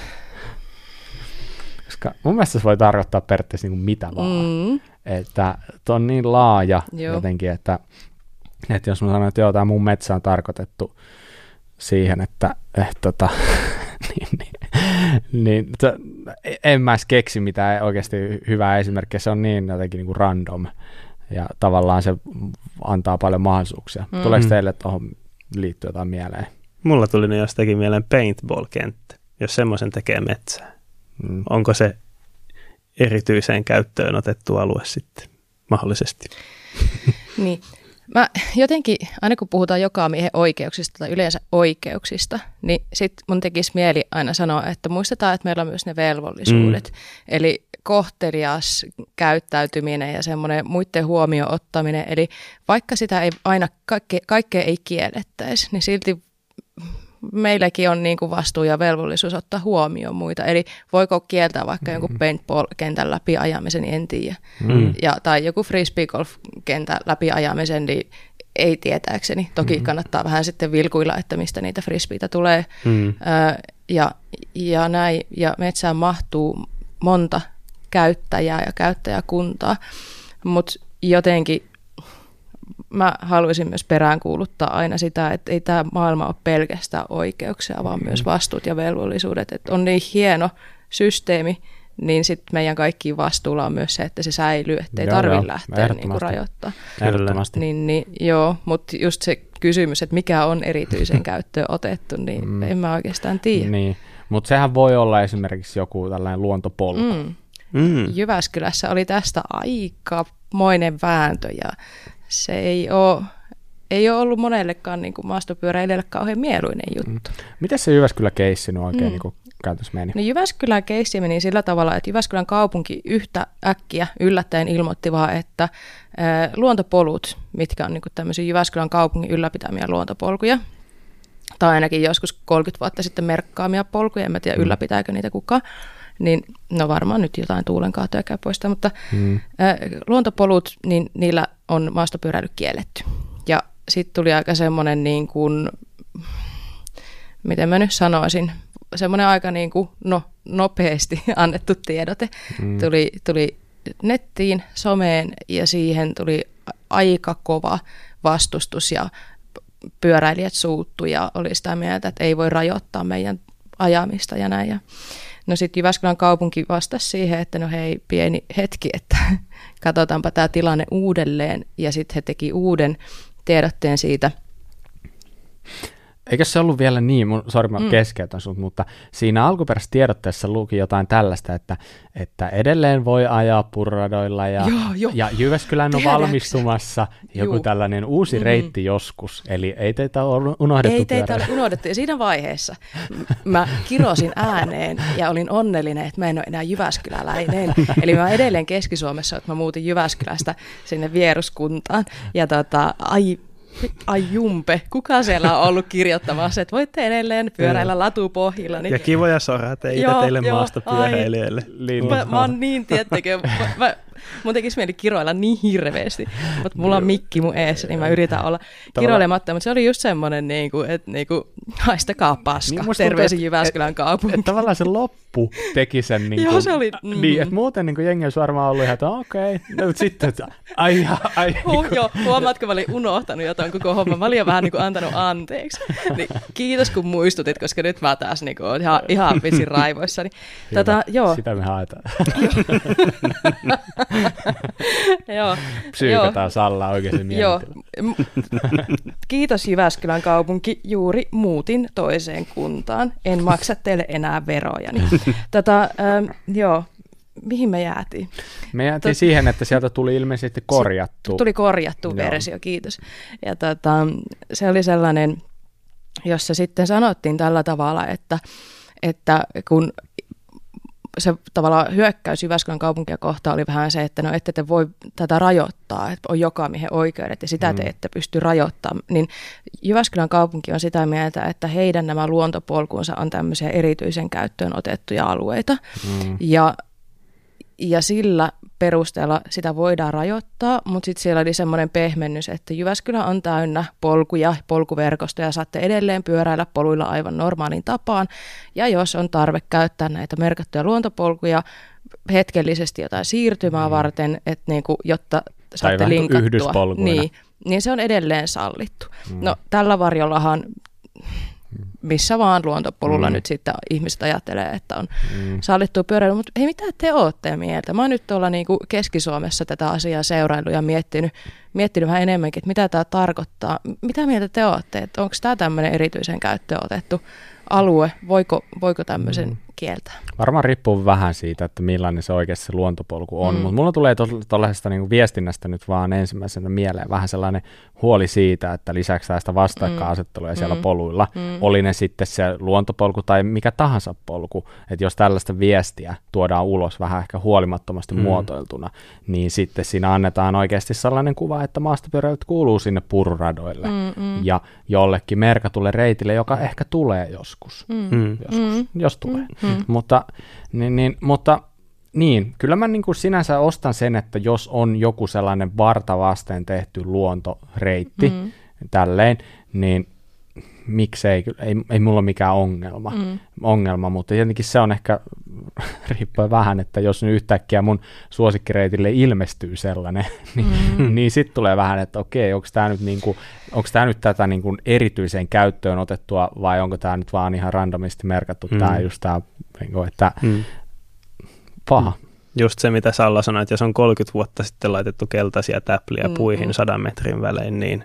A: Koska mun mielestä se voi tarkoittaa periaatteessa niin kuin mitä vaan. Mm. Että on niin laaja Joo. jotenkin, että, että jos mä sanon, että joo, tämä mun metsä on tarkoitettu siihen, että et, tota, niin, niin, niin to, en mä edes keksi mitään oikeasti hyvää esimerkkiä, se on niin jotenkin niin kuin random ja tavallaan se antaa paljon mahdollisuuksia. Mm. Tuleeko teille tuohon liittyä jotain mieleen?
C: Mulla tuli ne jostakin mieleen paintball-kenttä, jos semmoisen tekee metsää. Mm. Onko se erityiseen käyttöön otettu alue sitten mahdollisesti?
B: niin, Mä jotenkin, aina kun puhutaan joka miehen oikeuksista tai yleensä oikeuksista, niin sit mun tekisi mieli aina sanoa, että muistetaan, että meillä on myös ne velvollisuudet. Mm. Eli kohtelias käyttäytyminen ja semmoinen muiden huomioon ottaminen. Eli vaikka sitä ei aina kaikke, kaikkea ei kiellettäisi, niin silti meilläkin on niin kuin vastuu ja velvollisuus ottaa huomioon muita. Eli voiko kieltää vaikka mm. jonkun paintball-kentän läpi ajamisen, niin en tiedä. Mm. Ja, tai joku frisbee-golf-kentän läpi ajamisen, niin ei tietääkseni. Toki mm. kannattaa vähän sitten vilkuilla, että mistä niitä frisbeitä tulee. Mm. Ö, ja, ja näin. Ja metsään mahtuu monta käyttäjää ja käyttäjäkuntaa. Mutta jotenkin mä haluaisin myös peräänkuuluttaa aina sitä, että ei tämä maailma ole pelkästään oikeuksia, vaan mm. myös vastuut ja velvollisuudet. Että on niin hieno systeemi, niin sitten meidän kaikkiin vastuulla on myös se, että se säilyy, ettei tarvitse lähteä niinku rajoittaa.
A: Ehdottomasti.
B: Niin, niin, joo, mutta just se kysymys, että mikä on erityisen käyttöön otettu, niin mm. en mä oikeastaan tiedä.
A: Niin, mutta sehän voi olla esimerkiksi joku tällainen luontopolku. Mm.
B: Mm. Jyväskylässä oli tästä aika moinen vääntö ja se ei ole, ei ole ollut monellekaan niin kuin maastopyöräilijälle kauhean mieluinen juttu. Mm.
A: Miten se Jyväskylä-keissi nyt oikein mm. niin kuin käytössä meni?
B: No Jyväskylän keissi meni sillä tavalla, että Jyväskylän kaupunki yhtä äkkiä yllättäen ilmoitti vaan, että ä, luontopolut, mitkä on niin kuin tämmöisiä Jyväskylän kaupungin ylläpitämiä luontopolkuja, tai ainakin joskus 30 vuotta sitten merkkaamia polkuja, en mä tiedä mm. ylläpitääkö niitä kukaan, niin no varmaan nyt jotain tuulenkaatoja käy poista, mutta mm. ä, luontopolut, niin niillä on maastopyöräily kielletty. Ja sitten tuli aika semmoinen niin kuin, miten mä nyt sanoisin, semmoinen aika niin kuin, no, nopeasti annettu tiedote. Mm. Tuli, tuli nettiin, someen ja siihen tuli aika kova vastustus ja pyöräilijät suuttu ja oli sitä mieltä, että ei voi rajoittaa meidän ajamista ja näin. Ja No sitten Jyväskylän kaupunki vastasi siihen, että no hei, pieni hetki, että katsotaanpa tämä tilanne uudelleen. Ja sitten he teki uuden tiedotteen siitä,
A: Eikö se ollut vielä niin, sori mä mm. keskeytän sut, mutta siinä alkuperäisessä tiedotteessa luki jotain tällaista, että, että edelleen voi ajaa purradoilla ja, joo, jo. ja Jyväskylän on Tiedätkö? valmistumassa joku Juu. tällainen uusi mm-hmm. reitti joskus, eli ei teitä ole unohdettu
B: Ei teitä ole unohdettu, ja siinä vaiheessa mä kirosin ääneen ja olin onnellinen, että mä en ole enää Jyväskyläläinen, eli mä edelleen Keski-Suomessa, että mä muutin Jyväskylästä sinne vieruskuntaan, ja tota, ai Ai jumpe, kuka siellä on ollut kirjoittamassa, että voitte edelleen pyöräillä latupohjilla. Niin...
C: Ja kivoja sorateitä teille maastopyöräilijöille.
B: Mä, mä oon niin, tiettekö, mä, mä, mun tekisi mieli kiroilla niin hirveästi, mutta mulla on mikki mun eessä, niin mä yritän olla kiroilematta, mutta se oli just semmoinen, niin kuin, että niin kuin, haistakaa paska, niin terveisin Jyväskylän kaupunki. Et, et,
A: tavallaan se loppu teki sen, niin kuin, Joo, se oli, mm. niin, että muuten niin kuin jengi olisi varmaan ollut ihan, että okei, okay. no, sitten, että ai, ai.
B: Niin kuin. joo, huomaatko, mä olin unohtanut jotain koko homma, mä olin jo vähän niin kuin antanut anteeksi. Niin, kiitos kun muistutit, koska nyt mä taas niin kuin, ihan, ihan visin raivoissani.
A: Tätä, joo. Sitä me haetaan.
B: Joo.
A: Psyykataan Salla oikein Joo.
B: Kiitos Jyväskylän kaupunki. Juuri muutin toiseen kuntaan. En maksa teille enää veroja. Tätä, ähm, joo, mihin me jäätiin?
A: Me jäätiin Tot... siihen, että sieltä tuli ilmeisesti korjattu.
B: Tuli korjattu Joo. versio, kiitos. Ja tota, se oli sellainen, jossa sitten sanottiin tällä tavalla, että, että kun se tavallaan hyökkäys Jyväskylän kaupunkia kohtaan oli vähän se, että no ette te voi tätä rajoittaa, että on joka miehen oikeudet ja sitä mm. te ette pysty rajoittamaan. Niin Jyväskylän kaupunki on sitä mieltä, että heidän nämä luontopolkunsa on tämmöisiä erityisen käyttöön otettuja alueita. Mm. Ja ja sillä perusteella sitä voidaan rajoittaa, mutta sitten siellä oli semmoinen pehmennys, että Jyväskylä on täynnä polkuja, polkuverkostoja, saatte edelleen pyöräillä poluilla aivan normaalin tapaan, ja jos on tarve käyttää näitä merkattuja luontopolkuja hetkellisesti jotain siirtymää mm. varten, että niinku, jotta saatte linkattua, niin, niin se on edelleen sallittu. Mm. No tällä varjollahan missä vaan luontopolulla mm. nyt sitten ihmiset ajattelee, että on mm. sallittu pyöräily. Mutta hei, mitä te olette mieltä? Mä oon nyt tuolla niinku Keski-Suomessa tätä asiaa seuraillut ja miettinyt, miettinyt vähän enemmänkin, että mitä tämä tarkoittaa. Mitä mieltä te olette? Onko tämä tämmöinen erityisen käyttöön otettu alue? Voiko, voiko tämmöisen mm kieltää?
A: Varmaan riippuu vähän siitä, että millainen se oikeasti se luontopolku on, mm. mutta mulla tulee tuollaisesta niinku viestinnästä nyt vaan ensimmäisenä mieleen vähän sellainen huoli siitä, että lisäksi tästä vastakkainasettelua mm. siellä mm. poluilla, mm. oli ne sitten se luontopolku tai mikä tahansa polku, että jos tällaista viestiä tuodaan ulos vähän ehkä huolimattomasti mm. muotoiltuna, niin sitten siinä annetaan oikeasti sellainen kuva, että maastopyöräilyt kuuluu sinne pururadoille mm, mm. ja jollekin merkatulle reitille, joka ehkä tulee joskus, mm. mm. joskus mm. jos tulee. Mm. Mm. Mutta, niin, niin, mutta niin, kyllä mä niin kuin sinänsä ostan sen, että jos on joku sellainen varta vasten tehty luontoreitti, mm. tälleen, niin miksei, ei, ei mulla ole mikään ongelma, mm. ongelma, mutta tietenkin se on ehkä, riippuen vähän, että jos nyt yhtäkkiä mun suosikkireitille ilmestyy sellainen, niin, mm. niin sitten tulee vähän, että okei, onko tämä nyt, niinku, onko tää nyt tätä niinku erityiseen käyttöön otettua, vai onko tämä nyt vaan ihan randomisti merkattu, mm. tämä just tämä, niinku, että mm. paha. Mm.
C: Just se, mitä Salla sanoi, että jos on 30 vuotta sitten laitettu keltaisia täpliä mm, puihin mm. sadan metrin välein, niin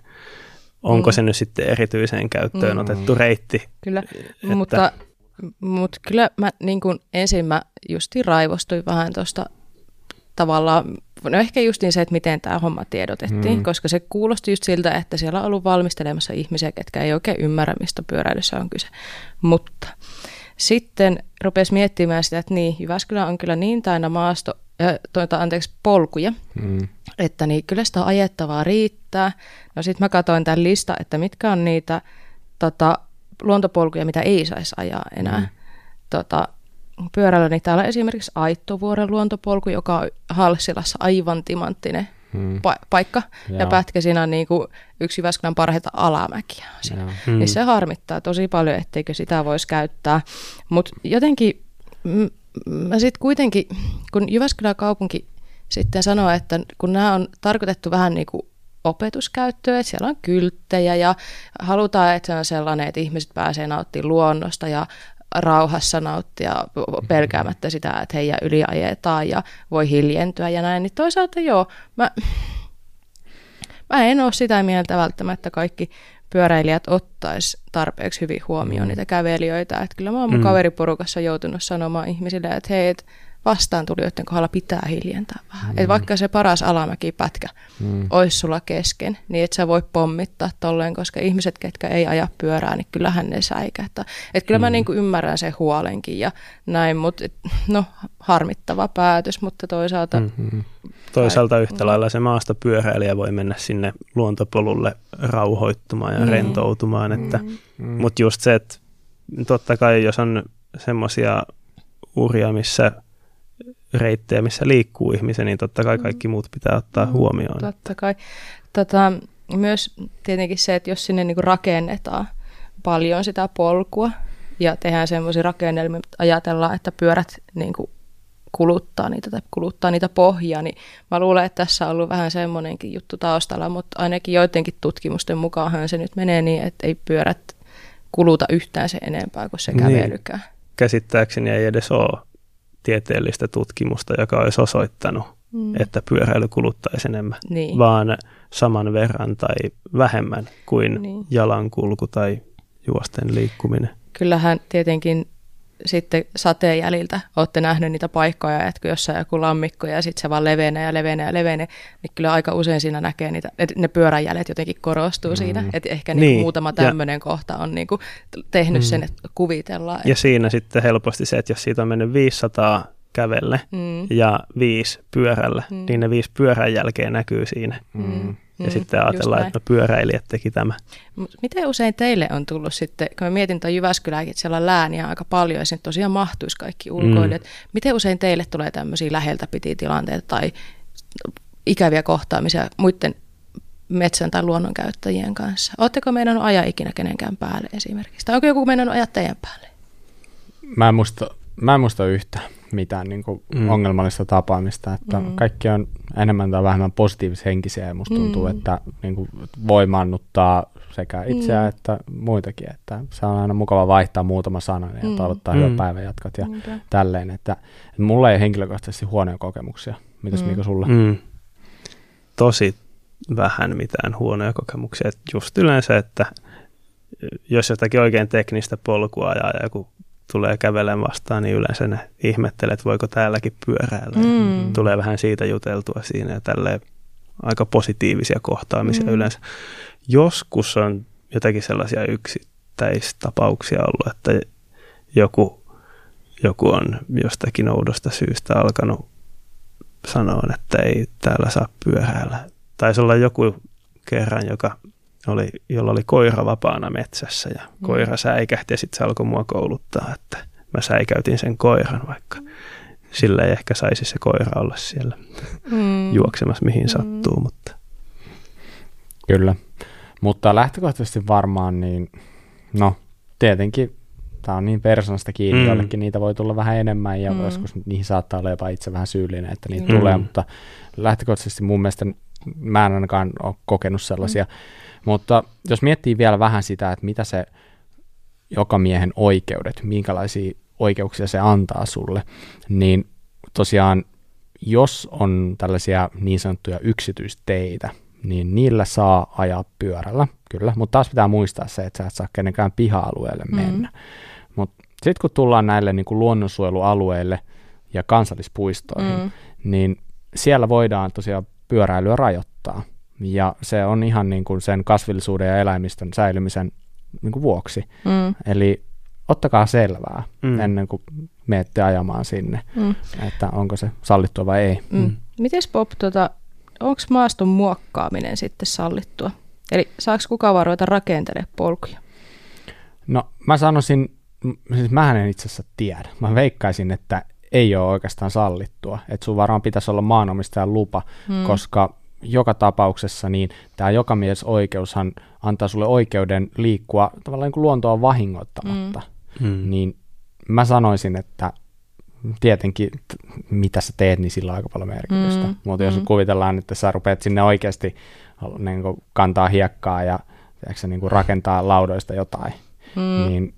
C: onko mm. se nyt sitten erityiseen käyttöön mm. otettu reitti.
B: Kyllä, että... mutta, mutta kyllä mä niin kuin ensin mä justi raivostuin vähän tuosta tavallaan, no ehkä just niin se, että miten tämä homma tiedotettiin, mm. koska se kuulosti just siltä, että siellä on ollut valmistelemassa ihmisiä, ketkä ei oikein ymmärrä, mistä pyöräilyssä on kyse. Mutta sitten rupesi miettimään sitä, että niin, Jyväskylä on kyllä niin täynnä maasto, tuota, anteeksi, polkuja, mm. että niin kyllä sitä ajettavaa riittää. No sitten mä katsoin tämän lista, että mitkä on niitä tota, luontopolkuja, mitä ei saisi ajaa enää. Mm. Tota, pyörällä, niin täällä on esimerkiksi Aittovuoren luontopolku, joka on Halsilassa aivan timanttinen hmm. pa- paikka. Joo. Ja pätkä siinä on niin kuin yksi Jyväskylän parhaita alamäkiä. Hmm. Niin se harmittaa tosi paljon, etteikö sitä voisi käyttää. Mutta jotenkin mä sitten kuitenkin, kun Jyväskylän kaupunki sitten sanoo, että kun nämä on tarkoitettu vähän niin kuin opetuskäyttöön, että siellä on kylttejä ja halutaan, että se on sellainen, että ihmiset pääsee nauttimaan luonnosta ja rauhassa nauttia pelkäämättä sitä, että heidän yliajetaan ja voi hiljentyä ja näin, niin toisaalta joo, mä, mä en ole sitä mieltä välttämättä kaikki pyöräilijät ottaisi tarpeeksi hyvin huomioon mm. niitä kävelijöitä. Että kyllä mä oon mun mm. kaveriporukassa joutunut sanomaan ihmisille, että hei, et vastaan tulijoiden kohdalla pitää hiljentää vähän. Mm. Et vaikka se paras alamäkipätkä mm. olisi sulla kesken, niin et sä voi pommittaa tolleen, koska ihmiset, ketkä ei aja pyörää, niin kyllähän ne säikähtää. Et kyllä mm. mä niinku ymmärrän sen huolenkin ja näin, mutta no harmittava päätös, mutta toisaalta... Mm-hmm.
C: Toisaalta yhtä lailla se maasta pyöräilijä voi mennä sinne luontopolulle rauhoittumaan ja mm. rentoutumaan, että, mm. mutta just se, että totta kai jos on semmoisia uria, missä reittejä, missä liikkuu ihmisiä, niin totta kai kaikki muut pitää ottaa mm, huomioon.
B: Totta kai. Tota, myös tietenkin se, että jos sinne niinku rakennetaan paljon sitä polkua ja tehdään semmoisia rakennelmia, että ajatellaan, että pyörät niinku kuluttaa niitä tai kuluttaa niitä pohjia, niin mä luulen, että tässä on ollut vähän semmoinenkin juttu taustalla, mutta ainakin joidenkin tutkimusten mukaan se nyt menee niin, että ei pyörät kuluta yhtään se enempää kuin se niin. kävelykään.
C: Käsittääkseni ei edes ole tieteellistä tutkimusta, joka olisi osoittanut, mm. että pyöräily kuluttaisi enemmän, niin. vaan saman verran tai vähemmän kuin niin. jalankulku tai juosten liikkuminen.
B: Kyllähän tietenkin sitten sateen jäljiltä olette nähneet niitä paikkoja, että kun jossain joku lammikko ja sitten se vaan levenee ja levenee ja levenee, niin kyllä aika usein siinä näkee niitä, että ne pyöräjäljet jotenkin korostuu mm. siinä, että ehkä niin. Niin muutama tämmöinen kohta on niinku tehnyt mm. sen, että kuvitellaan.
C: Ja siinä sitten helposti se, että jos siitä on mennyt 500 kävelle
B: Mm.
C: ja viisi pyörällä,
B: Mm.
C: niin ne viisi pyörän jälkeen näkyy siinä.
A: Mm.
C: Ja
B: Mm,
C: sitten
B: just
C: ajatellaan, että no pyöräilijät teki tämä.
B: Mut Miten usein teille on tullut sitten, kun mä mietin tuon Jyväskylääkin, että siellä on lääniä aika paljon ja sinne tosiaan mahtuisi kaikki ulkoilijat. Mm. Miten usein teille tulee tämmöisiä läheltä piti tilanteita tai ikäviä kohtaamisia muiden metsän tai luonnonkäyttäjien kanssa? Oletteko meinannut ajaa ikinä kenenkään päälle esimerkiksi? Tai onko joku meinannut ajaa teidän päälle?
A: Mä en muista, mä en muista yhtään mitään niin kuin
C: Mm.
A: mm. ongelmallista tapaamista, että
B: Mm.
A: mm. kaikki on enemmän tai vähemmän positiivishenkisiä ja musta tuntuu,
B: Mm.
A: mm. että niin kuin voimannuttaa sekä itseä
B: Mm.
A: mm. että muitakin, että se on aina mukava vaihtaa muutama sana ja
B: Mm.
A: mm. toivottaa
C: Mm.
A: hyvää päivänjatkat ja
B: Niinpä.
A: tälleen, että, että mulla ei henkilökohtaisesti huonoja kokemuksia. Mitäs
B: Mm.
A: mm. Mika sulla?
C: Mm. Tosi vähän mitään huonoja kokemuksia. Et just yleensä, että jos jotakin oikein teknistä polkua ajaa ja joku tulee kävelen vastaan, niin yleensä ne ihmettelee, että voiko täälläkin pyöräillä.
B: Mm.
C: Tulee vähän siitä juteltua siinä ja tälleen aika positiivisia kohtaamisia
B: mm.
C: yleensä. Joskus on jotakin sellaisia yksittäistapauksia ollut, että joku, joku on jostakin oudosta syystä alkanut sanoa, että ei täällä saa pyöräillä. Taisi olla joku kerran, joka oli, jolla oli koira vapaana metsässä ja
B: Mm.
C: koira säikähti ja sitten se alkoi mua kouluttaa, että mä säikäytin sen koiran, vaikka sillä ei ehkä saisi se koira olla siellä
B: Mm.
C: juoksemassa mihin
B: Mm.
C: sattuu, mutta
A: Kyllä, mutta lähtökohtaisesti varmaan niin, no tietenkin tämä on niin persoonasta kiinni,
C: Mm.
A: jollekin niitä voi tulla vähän enemmän ja
B: Mm.
A: joskus niihin saattaa olla jopa itse vähän syyllinen, että niitä
B: mm.
A: tulee, mutta lähtökohtaisesti mun mielestä mä en ainakaan ole kokenut sellaisia. Mm. Mutta jos miettii vielä vähän sitä, että mitä se joka miehen oikeudet, minkälaisia oikeuksia se antaa sulle, niin tosiaan jos on tällaisia niin sanottuja yksityisteitä, niin niillä saa ajaa pyörällä, kyllä, mutta taas pitää muistaa se, että sä et saa kenenkään piha-alueelle
B: Mm.
A: mennä. Mutta sitten kun tullaan näille niin kuin luonnonsuojelualueille ja kansallispuistoihin,
B: Mm.
A: niin siellä voidaan tosiaan pyöräilyä rajoittaa. Ja se on ihan niin kuin sen kasvillisuuden ja eläimistön säilymisen niin kuin vuoksi.
B: Mm.
A: Eli ottakaa selvää
C: Mm.
A: ennen kuin menette ajamaan sinne,
B: Mm.
A: että onko se sallittua vai ei.
B: Mm.
C: Mm.
B: Mites Bob, tota, onko maaston muokkaaminen sitten sallittua? Eli saako kukaan vaan ruveta rakentelemaan polkuja?
A: No mä sanoisin, siis mähän en itse asiassa tiedä. Mä veikkaisin, että ei ole oikeastaan sallittua. Että sun varmaan pitäisi olla maanomistajan lupa,
B: Mm.
A: koska joka tapauksessa niin tämä jokamiesoikeushan antaa sulle oikeuden liikkua tavallaan niin kuin luontoa vahingoittamatta.
C: mm.
A: Niin mä sanoisin, että tietenkin t- mitä sä teet, niin sillä on aika paljon merkitystä.
B: Mm,
A: Mutta jos
B: mm.
A: kuvitellaan, että sä rupeat sinne oikeasti niin kuin kantaa hiekkaa ja tiedätkö, niin kuin rakentaa laudoista jotain,
B: Mm.
A: niin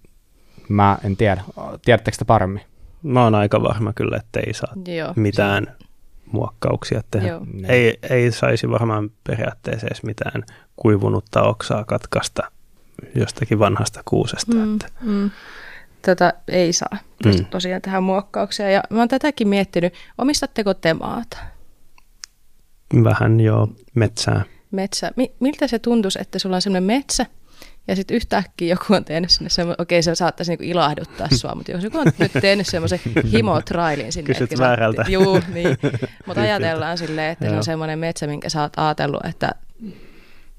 A: mä en tiedä. Tiedättekö te paremmin?
C: mä oon aika varma kyllä, että ei saa
B: Joo.
C: mitään muokkauksia tehdä.
B: Joo.
C: Ei, ei saisi varmaan periaatteessa edes mitään kuivunutta oksaa katkaista jostakin vanhasta kuusesta.
B: Mm,
C: Että,
B: mm. Tätä ei saa
C: Mm.
B: tosiaan tähän muokkaukseen. Ja mä oon tätäkin miettinyt, omistatteko te maata?
C: vähän jo metsää.
B: Metsä. Mi- miltä se tuntuisi, että sulla on semmoinen metsä, ja sitten yhtäkkiä joku on tehnyt sinne semmoinen, okei se saattaisi niinku ilahduttaa sua, mutta jos joku on nyt tehnyt semmoisen himotrailin sinne.
C: Kysyt
B: sä-
C: väärältä.
B: Juu, niin. Mutta ajatellaan silleen, että se on semmoinen metsä, minkä sä oot ajatellut, että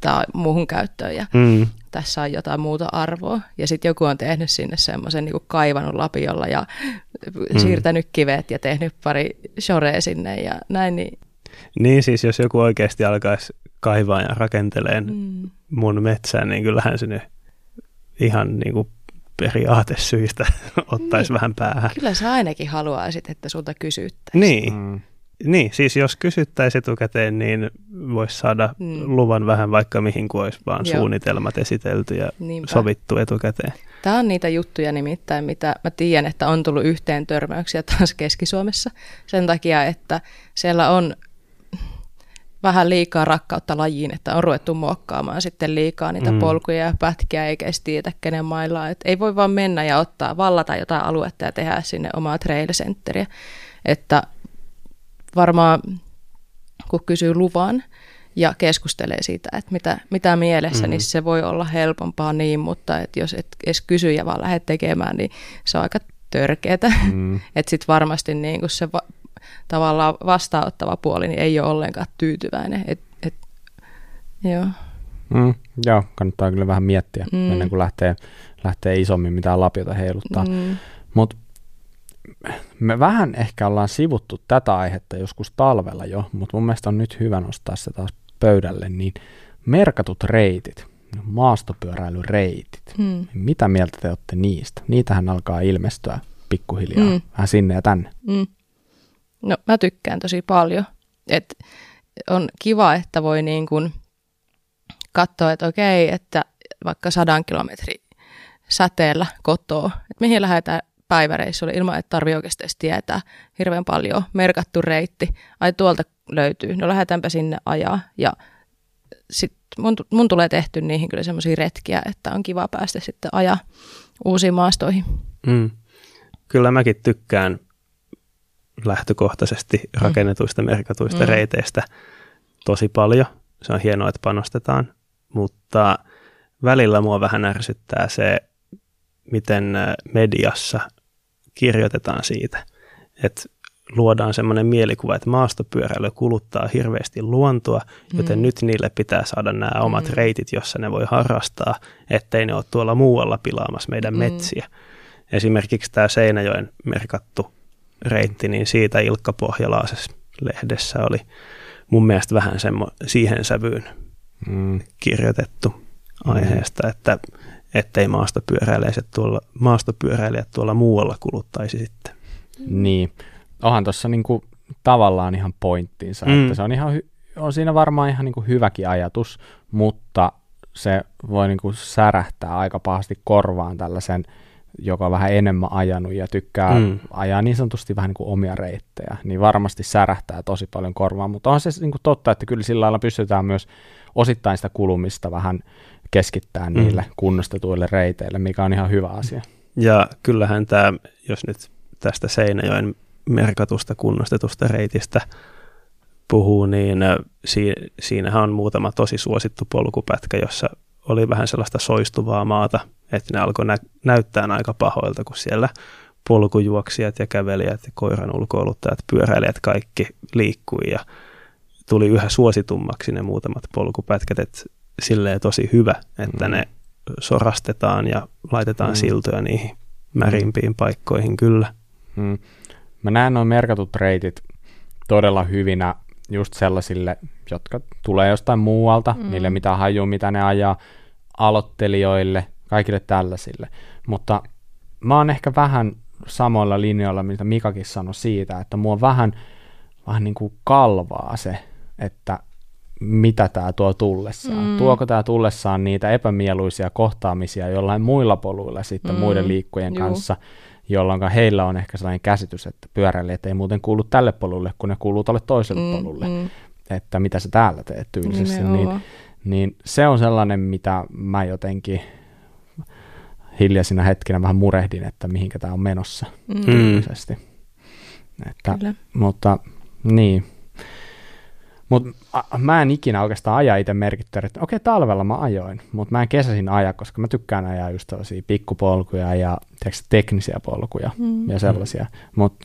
B: tämä on muuhun käyttöön ja
C: Mm.
B: tässä on jotain muuta arvoa. Ja sitten joku on tehnyt sinne semmoisen niin kaivannut lapiolla ja
C: Mm.
B: siirtänyt kivet ja tehnyt pari shorea sinne ja näin. Niin,
C: Niin siis, jos joku oikeasti alkaisi kaivaa ja rakenteleen
B: mm,
C: mun metsään, niin kyllähän se nyt ihan niin kuin periaatesyistä ottaisi
B: Niin.
C: vähän päähän.
B: kyllä sä ainakin haluaisit, että sulta kysyttäisiin.
C: Niin,
A: Mm.
C: niin, siis jos kysyttäisiin etukäteen, niin voisi saada
B: Mm.
C: luvan vähän vaikka mihin, kun olisi vaan
B: Joo.
C: suunnitelmat esitelty ja
B: Niinpä.
C: sovittu etukäteen.
B: Tämä on niitä juttuja nimittäin, mitä mä tiedän, että on tullut yhteen törmäyksiä taas Keski-Suomessa sen takia, että siellä on vähän liikaa rakkautta lajiin, että on ruvettu muokkaamaan sitten liikaa niitä
C: Mm.
B: polkuja ja pätkiä, eikä edes tiedä kenen mailla. Et ei voi vaan mennä ja ottaa, vallata jotain aluetta ja tehdä sinne omaa trail centeriä. Että varmaan kun kysyy luvan ja keskustelee siitä, että mitä, mitä mielessä,
C: Mm.
B: niin se voi olla helpompaa niin, mutta että jos et edes kysy ja vaan lähdet tekemään, niin se on aika törkeätä.
A: Mm.
B: että sitten varmasti niin kuin se va- tavallaan vastaanottava puoli niin ei ole ollenkaan tyytyväinen. Et, et, joo.
A: Mm, joo, kannattaa kyllä vähän miettiä
B: Mm.
A: ennen kuin lähtee, lähtee isommin mitään lapiota heiluttaa. Mm.
B: Mm,
A: Mutta me vähän ehkä ollaan sivuttu tätä aihetta joskus talvella jo, mutta mun mielestä on nyt hyvä nostaa se taas pöydälle, niin merkatut reitit, maastopyöräilyreitit,
B: mm,
A: mitä mieltä te olette niistä? Niitähän alkaa ilmestyä pikkuhiljaa
B: Mm.
A: vähän sinne ja tänne.
B: mm. No mä tykkään tosi paljon. Et on kiva, että voi niin kuin katsoa, että okei, että vaikka sadan kilometri säteellä kotoa, että mihin lähdetään päiväreissulle ilman, että tarvii oikeasti edes tietää hirveän paljon. Merkattu reitti, ai tuolta löytyy, no lähdetäänpä sinne ajaa. Ja sit mun, mun tulee tehty niihin kyllä semmoisia retkiä, että on kiva päästä sitten ajaa uusiin maastoihin.
C: Mm. Kyllä mäkin tykkään lähtökohtaisesti rakennetuista merkatuista
B: Mm.
C: reiteistä tosi paljon. Se on hienoa, että panostetaan, mutta välillä mua vähän ärsyttää se, miten äh, mediassa kirjoitetaan siitä, että luodaan semmoinen mielikuva, että maastopyöräily kuluttaa hirveästi luontoa, joten
B: Mm.
C: nyt niille pitää saada nämä omat
B: Mm.
C: reitit, jossa ne voi harrastaa, ettei ne ole tuolla muualla pilaamassa meidän
B: Mm.
C: metsiä. Esimerkiksi tämä Seinäjoen merkattu reitti, niin siitä Ilkka Pohjalaisessa lehdessä oli mun mielestä vähän semmo, siihen sävyyn
A: Mm.
C: kirjoitettu aiheesta, että ettei maastopyöräilijät tuolla, maastopyöräilijät tuolla muualla kuluttaisi sitten.
A: Niin, onhan tuossa niinku tavallaan ihan pointtinsa,
C: Mm.
A: mm. että se on, ihan hy- on siinä varmaan ihan niinku hyväkin ajatus, mutta se voi niinku särähtää aika pahasti korvaan tällaisen, joka on vähän enemmän ajanut ja tykkää
C: Mm.
A: ajaa niin sanotusti vähän niin kuin omia reittejä, niin varmasti särähtää tosi paljon korvaan, mutta on se niin kuin totta, että kyllä sillä lailla pystytään myös osittain sitä kulumista vähän keskittää
C: Mm.
A: niille kunnostetuille reiteille, mikä on ihan hyvä asia.
C: Ja kyllähän tämä, jos nyt tästä Seinäjoen merkatusta kunnostetusta reitistä puhuu, niin si- siinähän on muutama tosi suosittu polkupätkä, jossa oli vähän sellaista soistuvaa maata, että ne alkoi nä- näyttää aika pahoilta, kun siellä polkujuoksijat ja kävelijät ja koiran ulkoiluttajat, pyöräilijät kaikki liikkui ja tuli yhä suositummaksi ne muutamat polkupätkät, että silleen tosi hyvä, että
A: Mm.
C: ne sorastetaan ja laitetaan
A: Mm.
C: siltoja niihin märimpiin paikkoihin kyllä.
A: Mm. Mä näen nuo merkatut reitit todella hyvinä just sellaisille, jotka tulee jostain muualta,
B: Mm.
A: mm. niille mitä hajuu, mitä ne ajaa, aloittelijoille, kaikille tällaisille. Mutta mä oon ehkä vähän samoilla linjoilla, mitä Mikakin sanoi siitä, että mua vähän, vähän niin kuin kalvaa se, että mitä tämä tuo tullessaan.
B: Mm.
A: Tuoko tämä tullessaan niitä epämieluisia kohtaamisia jollain muilla poluilla sitten
B: Mm.
A: muiden liikkujen
B: Juu.
A: kanssa, jolloin heillä on ehkä sellainen käsitys, että pyöräilijät ei muuten kuulu tälle polulle, kun ne kuuluu tälle toiselle mm. polulle, mm. että mitä sä täällä teet tyylisesti. Niin, niin se on sellainen, mitä mä jotenkin hiljaisina hetkinä vähän murehdin, että mihinkä tämä on menossa
B: Mm.
A: tyylisesti. Että,
B: Kyllä.
A: mutta niin. Mutta mä en ikinä oikeastaan aja itse merkittävä, että okei, talvella mä ajoin, mutta mä en kesäisin aja, koska mä tykkään ajaa just tällaisia pikkupolkuja ja tiedätkö, teknisiä polkuja
B: Mm.
A: ja sellaisia. Mutta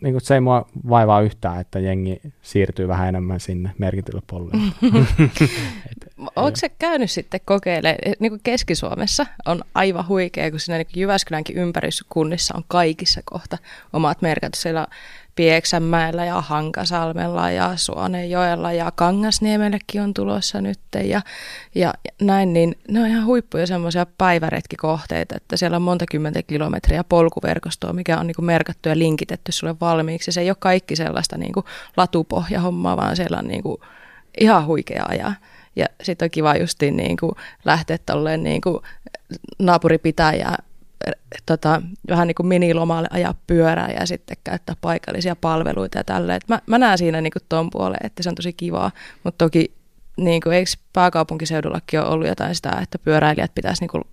A: niin se ei mua vaivaa yhtään, että jengi siirtyy vähän enemmän sinne merkitylle polulle.
B: Onko se käynyt sitten kokeilemaan, niin kuin Keski-Suomessa on aivan huikea, kun siinä niin kuin Jyväskylänkin ympäriskunnissa on kaikissa kohta omat merkit. Siellä on Pieksämäellä ja Hankasalmella ja Suonenjoella ja Kangasniemellekin on tulossa nyt ja, ja, näin, niin ne on ihan huippuja semmoisia päiväretkikohteita, että siellä on monta kymmentä kilometriä polkuverkostoa, mikä on niin merkattu ja linkitetty sulle valmiiksi. Se ei ole kaikki sellaista niin kuin latupohjahommaa, vaan siellä on niin kuin ihan huikea ajaa. Ja sitten on kiva justiin niin kuin lähteä tolleen niin kuin naapuripitäjää tota, vähän niin kuin minilomalle ajaa pyörää ja sitten käyttää paikallisia palveluita ja tälleen. Mä, mä näen siinä niin kuin ton puoleen, että se on tosi kivaa, mutta toki niin kuin, eikö pääkaupunkiseudullakin ole ollut jotain sitä, että pyöräilijät pitäisi niin kuin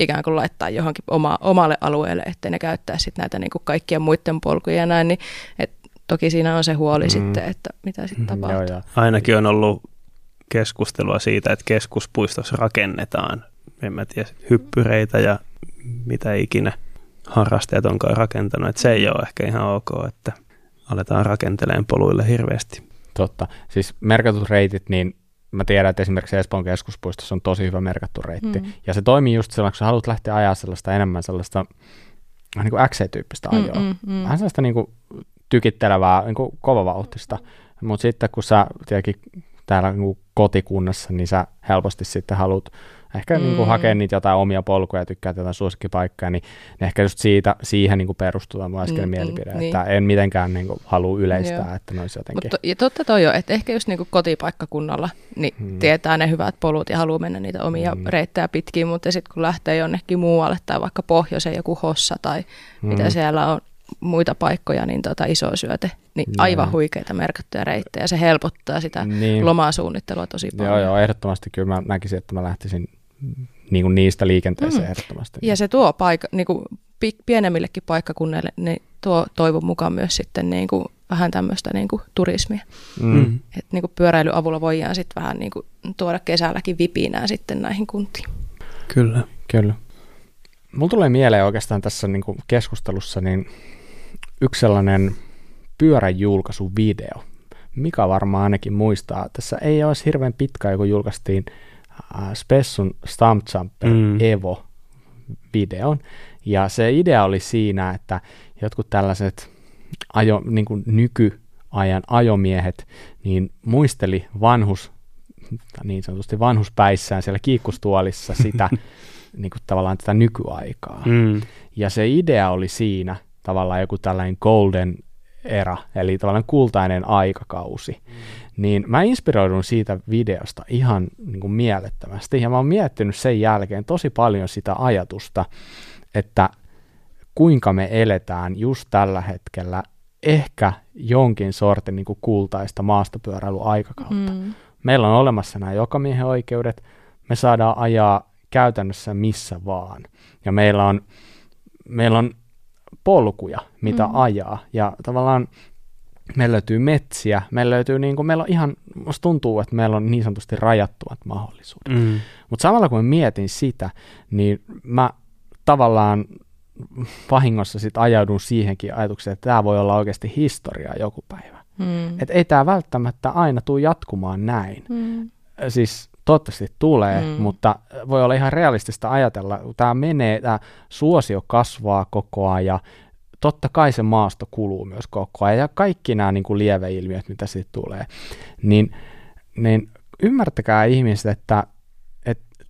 B: ikään kuin laittaa johonkin oma, omalle alueelle, ettei ne käyttää sitten näitä niin kuin kaikkien muiden polkuja ja näin, niin et toki siinä on se huoli mm. sitten, että mitä sitten tapahtuu.
A: Joo, joo.
C: Ainakin on ollut keskustelua siitä, että keskuspuistossa rakennetaan, en mä tiedä, hyppyreitä ja mitä ikinä. harrastajat onkaan rakentanut. Että se ei ole ehkä ihan ok, että aletaan rakenteleen poluille hirveästi.
A: Totta. Siis merkatut reitit, niin mä tiedän, että esimerkiksi Espoon keskuspuistossa on tosi hyvä merkattu reitti. Mm. Ja se toimii just silloin, kun sä haluat lähteä ajaa sellaista enemmän sellaista niin kuin XC-tyyppistä mm, ajoa. Mm, mm, mm. Vähän sellaista niin kuin tykittelevää, niin kuin kovavauhtista. Mutta sitten kun sä tietenkin täällä niin kotikunnassa, niin sä helposti sitten haluat ehkä mm. niin kuin hakea niitä jotain omia polkuja ja tykkää jotain suosikkipaikkaa, niin ehkä just siitä, siihen niin kuin perustuu tämä äskeinen mm, mielipide, mm, että niin. en mitenkään niin kuin halua yleistää, Joo. että ne olisi jotenkin.
B: Mutta, ja totta toi jo, että ehkä just niin kuin kotipaikkakunnalla niin mm. tietää ne hyvät polut ja haluaa mennä niitä omia mm. reittejä pitkin, mutta sitten kun lähtee jonnekin muualle tai vaikka pohjoiseen joku hossa tai mm. mitä siellä on, muita paikkoja, niin tota iso syöte, niin joo. aivan huikeita merkattuja reittejä. Se helpottaa sitä niin. lomaa suunnittelua tosi paljon.
A: Joo, joo, ehdottomasti kyllä mä näkisin, että mä lähtisin niin kuin niistä liikenteeseen mm. ehdottomasti.
B: Ja se tuo paikka, niin kuin pienemmillekin paikkakunnille, niin tuo toivon mukaan myös sitten niin kuin vähän tämmöistä niin kuin turismia. Mm. mm. Et niin kuin pyöräilyavulla voidaan sitten vähän niin kuin tuoda kesälläkin vipinää sitten näihin kuntiin.
C: Kyllä.
A: Kyllä. Mulla tulee mieleen oikeastaan tässä niin kuin keskustelussa niin yksi sellainen pyörän julkaisuvideo. Mika varmaan ainakin muistaa. Tässä ei olisi hirveän pitkä, kun julkaistiin äh, Spessun Stump Jumper mm. Evo videon. Ja se idea oli siinä, että jotkut tällaiset ajo, niin kuin nykyajan ajomiehet niin muisteli vanhus, niin sanotusti vanhuspäissään siellä kiikkustuolissa sitä niin kuin tavallaan tätä nykyaikaa. Mm. Ja se idea oli siinä, tavallaan joku tällainen golden era, eli tavallaan kultainen aikakausi, mm. Niin mä inspiroidun siitä videosta ihan niin kuin mielettömästi, ja mä oon miettinyt sen jälkeen tosi paljon sitä ajatusta, että kuinka me eletään just tällä hetkellä ehkä jonkin sortin niin kuin kultaista maastopyöräilyaikakautta. Mm. Meillä on olemassa nämä jokamiehen oikeudet, me saadaan ajaa käytännössä missä vaan, ja meillä on, meillä on polkuja, mitä mm. ajaa. Ja tavallaan meillä löytyy metsiä, meillä löytyy niin kuin, meillä on ihan, musta tuntuu, että meillä on niin sanotusti rajattuvat mahdollisuudet. Mm. Mutta samalla kun mä mietin sitä, niin mä tavallaan vahingossa sitten ajaudun siihenkin ajatukseen, että tämä voi olla oikeasti historiaa joku päivä. Mm. Että ei tämä välttämättä aina tule jatkumaan näin. Mm. Siis toivottavasti tulee, mm. mutta voi olla ihan realistista ajatella, tämä menee, tämä suosio kasvaa koko ajan ja totta kai se maasto kuluu myös koko ajan ja kaikki nämä niin kuin lieveilmiöt, mitä siitä tulee, niin, niin ymmärtäkää ihmiset, että,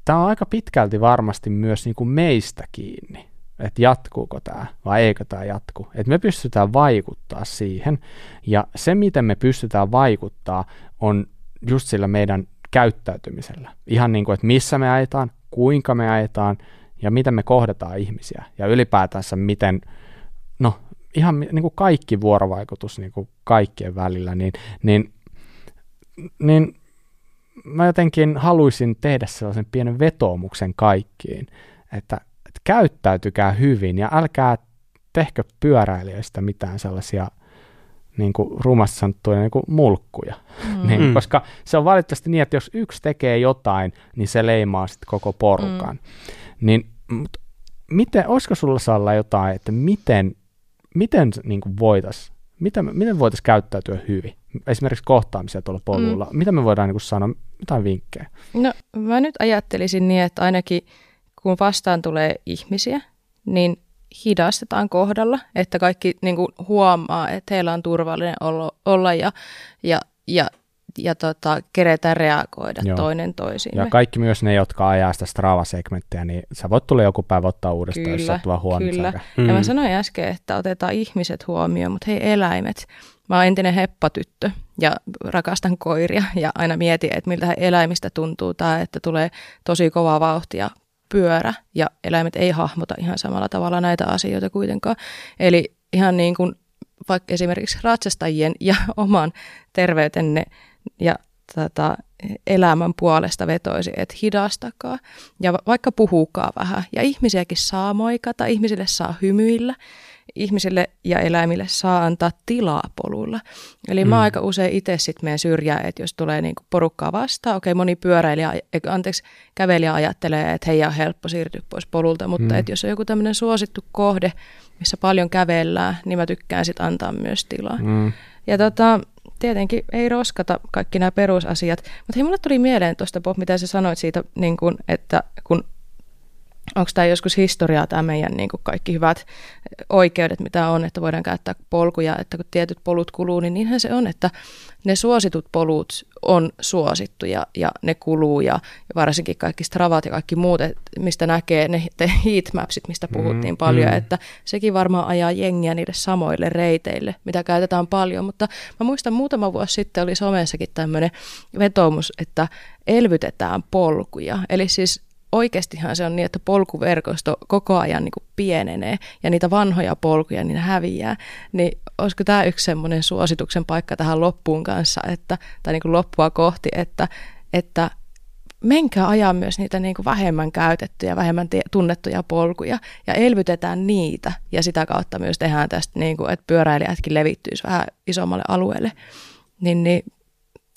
A: tämä on aika pitkälti varmasti myös niin kuin meistä kiinni, että jatkuuko tämä vai eikö tämä jatku. Että me pystytään vaikuttaa siihen ja se, miten me pystytään vaikuttaa, on just sillä meidän käyttäytymisellä. Ihan niin kuin, että missä me ajetaan, kuinka me ajetaan ja miten me kohdataan ihmisiä. Ja ylipäätänsä miten, ihan niin kuin kaikki vuorovaikutus niin kuin kaikkien välillä, niin, niin, niin mä jotenkin haluaisin tehdä sellaisen pienen vetoomuksen kaikkiin, että, että käyttäytykää hyvin ja älkää tehkö pyöräilijöistä mitään sellaisia – niin kuin rumasti sanottuja niin kuin mulkkuja. Mm. niin, mm. koska se on valitettavasti niin, että jos yksi tekee jotain, niin se leimaa sitten koko porukan. Mm. Niin, mutta miten, olisiko sulla Salla jotain, että miten, miten niin voitaisiin miten, miten voitaisiin käyttäytyä hyvin? Esimerkiksi kohtaamisia tuolla polulla. Mm. Mitä me voidaan niin kuin sanoa? Mitä vinkkejä?
B: No mä nyt ajattelisin niin, että ainakin kun vastaan tulee ihmisiä, niin hidastetaan kohdalla, että kaikki niin kuin, huomaa, että heillä on turvallinen olla, olla ja, ja, ja, ja tota, keretään reagoida Joo. toinen toisiin.
A: Ja kaikki myös ne, jotka ajaa sitä Strava-segmenttiä, niin sä voit tulla joku päivä ottaa uudestaan, kyllä, jos sattuu huono Kyllä,
B: mm. ja mä sanoin äsken, että otetaan ihmiset huomioon, mutta hei eläimet. Mä oon entinen heppatyttö ja rakastan koiria ja aina mietin, että miltä eläimistä tuntuu tämä, että tulee tosi kova vauhtia pyörä ja eläimet ei hahmota ihan samalla tavalla näitä asioita kuitenkaan. Eli ihan niin kuin vaikka esimerkiksi ratsastajien ja oman terveytenne ja tätä elämän puolesta vetoisi, että hidastakaa ja vaikka puhukaa vähän. Ja ihmisiäkin saa moikata, ihmisille saa hymyillä ihmisille ja eläimille saa antaa tilaa poluilla. Eli mm. mä aika usein itse sitten menen syrjään, että jos tulee niinku porukkaa vastaan, okei moni pyöräilijä, anteeksi, kävelijä ajattelee, että hei on helppo siirtyä pois polulta, mutta mm. että jos on joku tämmöinen suosittu kohde, missä paljon kävellään, niin mä tykkään sitten antaa myös tilaa. Mm. Ja tota, tietenkin ei roskata kaikki nämä perusasiat, mutta hei, mulle tuli mieleen tuosta, Bob, mitä sä sanoit siitä, niin kun, että kun onko tämä joskus historiaa, tämä meidän niin kuin kaikki hyvät oikeudet, mitä on, että voidaan käyttää polkuja, että kun tietyt polut kuluu, niin niinhän se on, että ne suositut polut on suosittuja ja ne kuluu ja, ja varsinkin kaikki stravat ja kaikki muut, et, mistä näkee ne heatmapsit, mistä puhuttiin mm, paljon, mm. että sekin varmaan ajaa jengiä niille samoille reiteille, mitä käytetään paljon, mutta mä muistan muutama vuosi sitten oli somessakin tämmöinen vetoomus, että elvytetään polkuja, eli siis oikeastihan se on niin, että polkuverkosto koko ajan niin kuin pienenee ja niitä vanhoja polkuja niin häviää, niin olisiko tämä yksi semmoinen suosituksen paikka tähän loppuun kanssa, että, tai niin kuin loppua kohti, että, että menkää ajaa myös niitä niin kuin vähemmän käytettyjä, vähemmän tunnettuja polkuja ja elvytetään niitä ja sitä kautta myös tehdään tästä, niin kuin, että pyöräilijätkin levittyisi vähän isommalle alueelle. Niin, niin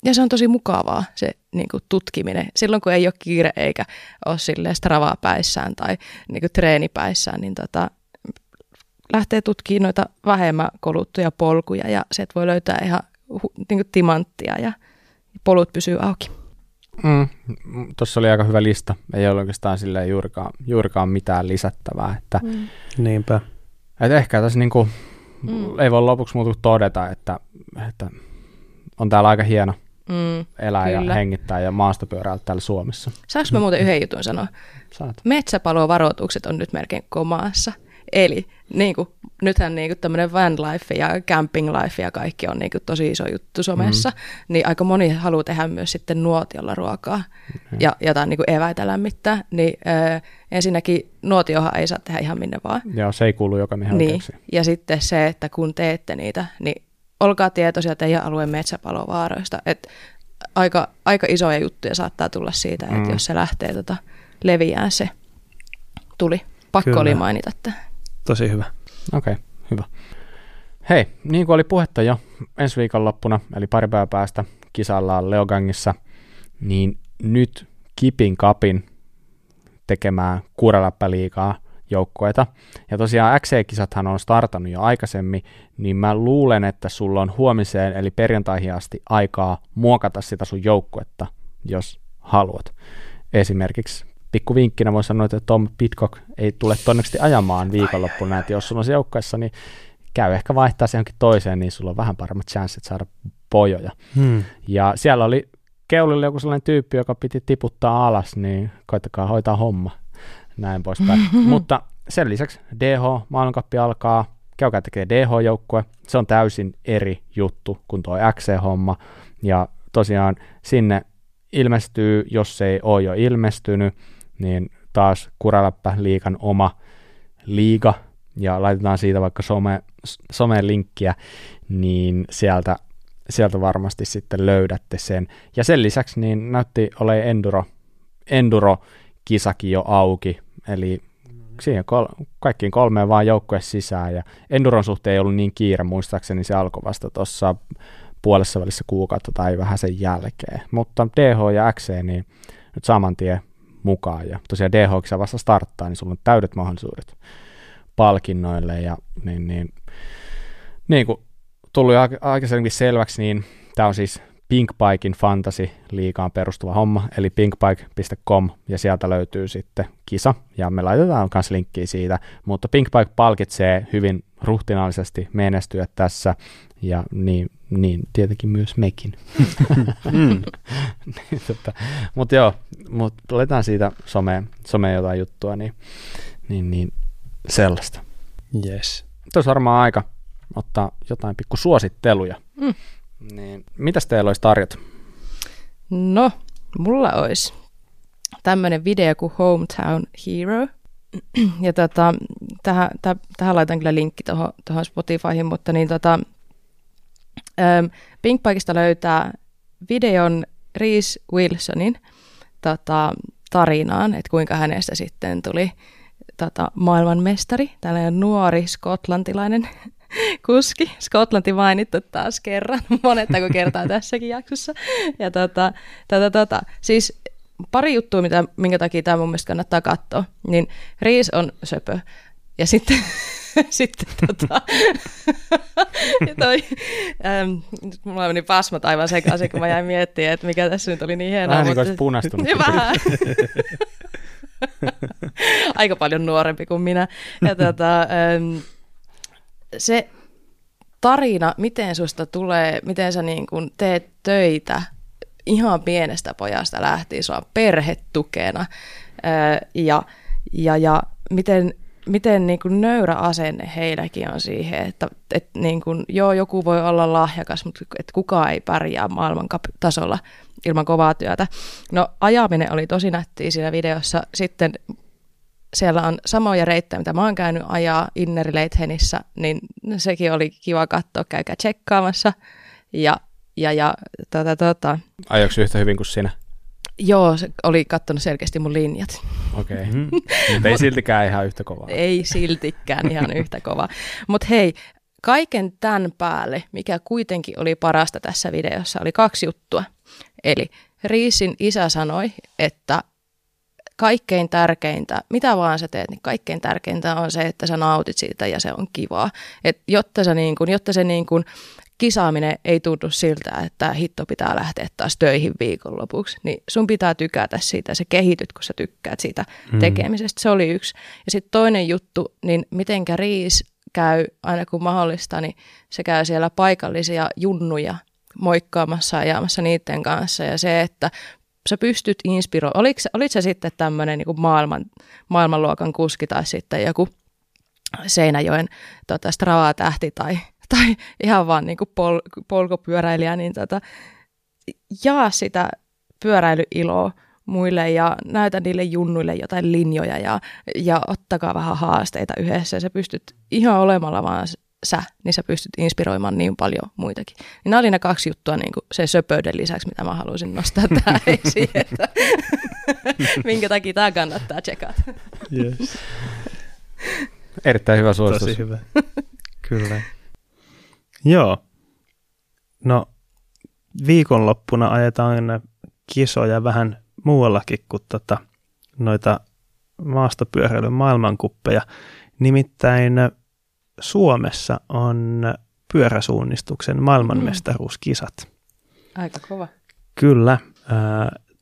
B: ja se on tosi mukavaa se niin kuin tutkiminen. Silloin kun ei ole kiire eikä ole silleen stravaa päissään tai niin kuin treenipäissään, niin tota, lähtee tutkimaan noita vähemmän koluttuja polkuja ja sieltä voi löytää ihan niin kuin timanttia ja polut pysyy auki.
A: Mm, Tuossa oli aika hyvä lista. Ei ole oikeastaan silleen juurikaan, juurikaan mitään lisättävää. Että,
C: mm. Niinpä.
A: Että ehkä tässä niin kuin, mm. ei voi lopuksi muuta todeta, että, että on täällä aika hieno – mm, elää kyllä. ja hengittää ja maastopyöräillä täällä Suomessa.
B: Saanko mä muuten yhden jutun sanoa?
A: Saat.
B: Metsäpalovaroitukset on nyt melkein komaassa. Eli niin kuin, nythän niin tämmöinen van life ja camping life ja kaikki on niin kuin, tosi iso juttu somessa, mm. niin aika moni haluaa tehdä myös sitten nuotiolla ruokaa mm. ja jotain niin kuin eväitä lämmittää. Niin äh, ensinnäkin nuotiohan ei saa tehdä ihan minne vaan.
A: Joo, se ei kuulu joka mihin
B: niin. Ja sitten se, että kun teette niitä, niin olkaa tietoisia teidän alueen metsäpalovaaroista. Et aika, aika isoja juttuja saattaa tulla siitä, että mm. jos se lähtee tota, leviää se tuli. Pakko Kyllä. oli mainita tähän.
C: Tosi hyvä.
A: Okei, okay, hyvä. Hei, niin kuin oli puhetta jo ensi loppuna, eli pari päivää päästä kisallaan Leogangissa, niin nyt kipin kapin tekemään kuuraläppäliikaa – joukkoita. Ja tosiaan XC-kisathan on startannut jo aikaisemmin, niin mä luulen, että sulla on huomiseen eli perjantaihin asti aikaa muokata sitä sun joukkuetta, jos haluat. Esimerkiksi pikku vinkkinä voi sanoa, että Tom Pitcock ei tule todennäköisesti ajamaan viikonloppuna, että jos sulla on se joukkueessa, niin käy ehkä vaihtaa se johonkin toiseen, niin sulla on vähän paremmat chanssit saada pojoja. Hmm. Ja siellä oli keulille joku sellainen tyyppi, joka piti tiputtaa alas, niin koittakaa hoitaa homma näin poispäin. Mutta sen lisäksi DH, maailmankappi alkaa, käykää tekee DH-joukkue, se on täysin eri juttu kuin tuo XC-homma, ja tosiaan sinne ilmestyy, jos ei ole jo ilmestynyt, niin taas Kuraläppä liikan oma liiga, ja laitetaan siitä vaikka some, someen linkkiä, niin sieltä, sieltä varmasti sitten löydätte sen. Ja sen lisäksi niin näytti ole enduro, enduro kisakin jo auki, eli siihen kol- kaikkiin kolmeen vaan joukkue sisään, ja Enduron suhteen ei ollut niin kiire, muistaakseni se alkoi vasta tuossa puolessa välissä kuukautta tai vähän sen jälkeen, mutta DH ja XC niin nyt saman tien mukaan, ja tosiaan DH, kun vasta starttaa, niin sulla on täydet mahdollisuudet palkinnoille, ja niin, niin, niin kuin tullut aikaisemmin selväksi, niin tämä on siis Pinkpikein fantasy-liigaan perustuva homma, eli pinkpike.com, ja sieltä löytyy sitten kisa, ja me laitetaan myös linkkiä siitä, mutta Pinkpike palkitsee hyvin ruhtinaallisesti menestyä tässä, ja niin, niin tietenkin myös mekin. mm. niin, tota, mutta joo, mut laitetaan siitä someen, someen jotain juttua, niin, niin, niin sellaista.
C: Yes.
A: Tuossa varmaan aika ottaa jotain pikku suositteluja. Mm. Niin, mitäs teillä olisi tarjota?
B: No, mulla olisi tämmöinen video kuin Hometown Hero. Ja tota, tähän, täh, tähän laitan kyllä linkki tuohon Spotifyhin, mutta niin tota, Pinkpaikista löytää videon Reese Wilsonin tota, tarinaan, että kuinka hänestä sitten tuli tota, maailmanmestari, tällainen nuori skotlantilainen kuski. Skotlanti mainittu taas kerran, monettako kertaa tässäkin jaksossa. Ja tota, tota, tota, siis pari juttua, mitä, minkä takia tämä mun mielestä kannattaa katsoa. Niin Riis on söpö. Ja sitten, sitten tota, ja toi, ähm, mulla meni pasmat aivan sekaisin, kun mä jäin miettimään, että mikä tässä nyt oli niin hienoa.
A: Vähän niin kuin punastunut.
B: Vähän. Aika paljon nuorempi kuin minä. Ja tota, ähm, se tarina, miten susta tulee, miten sä niin kun teet töitä ihan pienestä pojasta lähtien, sua perhetukena ja, ja, ja miten, miten niin kuin nöyrä asenne heilläkin on siihen, että, että niin kuin, joo, joku voi olla lahjakas, mutta että kukaan ei pärjää maailman tasolla ilman kovaa työtä. No ajaminen oli tosi nättiä siinä videossa. Sitten siellä on samoja reittejä, mitä mä oon käynyt ajaa Inneri Leithenissä, niin sekin oli kiva katsoa, käykää tsekkaamassa. Ja, ja, ja tota, tota.
A: Ajoiko yhtä hyvin kuin sinä?
B: Joo, se oli kattonut selkeästi mun linjat.
A: Okei, okay. mm. mutta ei siltikään ihan yhtä kovaa.
B: Ei siltikään ihan yhtä kovaa. Mutta hei, kaiken tämän päälle, mikä kuitenkin oli parasta tässä videossa, oli kaksi juttua. Eli Riisin isä sanoi, että kaikkein tärkeintä, mitä vaan sä teet, niin kaikkein tärkeintä on se, että sä nautit siitä ja se on kivaa. Et jotta, sä niin kun, jotta se niin kun kisaaminen ei tunnu siltä, että hitto pitää lähteä taas töihin viikonlopuksi, niin sun pitää tykätä siitä, se kehityt, kun sä tykkäät siitä mm. tekemisestä. Se oli yksi. Ja sitten toinen juttu, niin mitenkä Riis käy, aina kun mahdollista, niin se käy siellä paikallisia junnuja moikkaamassa ja ajamassa niiden kanssa. Ja se, että sä pystyt inspiroimaan, oliko, olit se sitten tämmöinen niin maailman, maailmanluokan kuski tai sitten joku Seinäjoen tota, Strava-tähti tai, tai ihan vaan niin kuin pol, polkupyöräilijä, niin tota, jaa sitä pyöräilyiloa muille ja näytä niille junnuille jotain linjoja ja, ja ottakaa vähän haasteita yhdessä. Ja sä pystyt ihan olemalla vaan sä, niin sä pystyt inspiroimaan niin paljon muitakin. Niin nämä oli ne kaksi juttua niin kuin sen söpöyden lisäksi, mitä mä haluaisin nostaa tähän esiin, että minkä takia tämä kannattaa tsekata.
C: Yes.
A: Erittäin hyvä suositus.
C: Tosi hyvä. Kyllä. Joo. No, viikonloppuna ajetaan kisoja vähän muuallakin kuin tota, noita maastopyöräilyn maailmankuppeja. Nimittäin Suomessa on pyöräsuunnistuksen maailmanmestaruuskisat.
B: Aika kova.
C: Kyllä.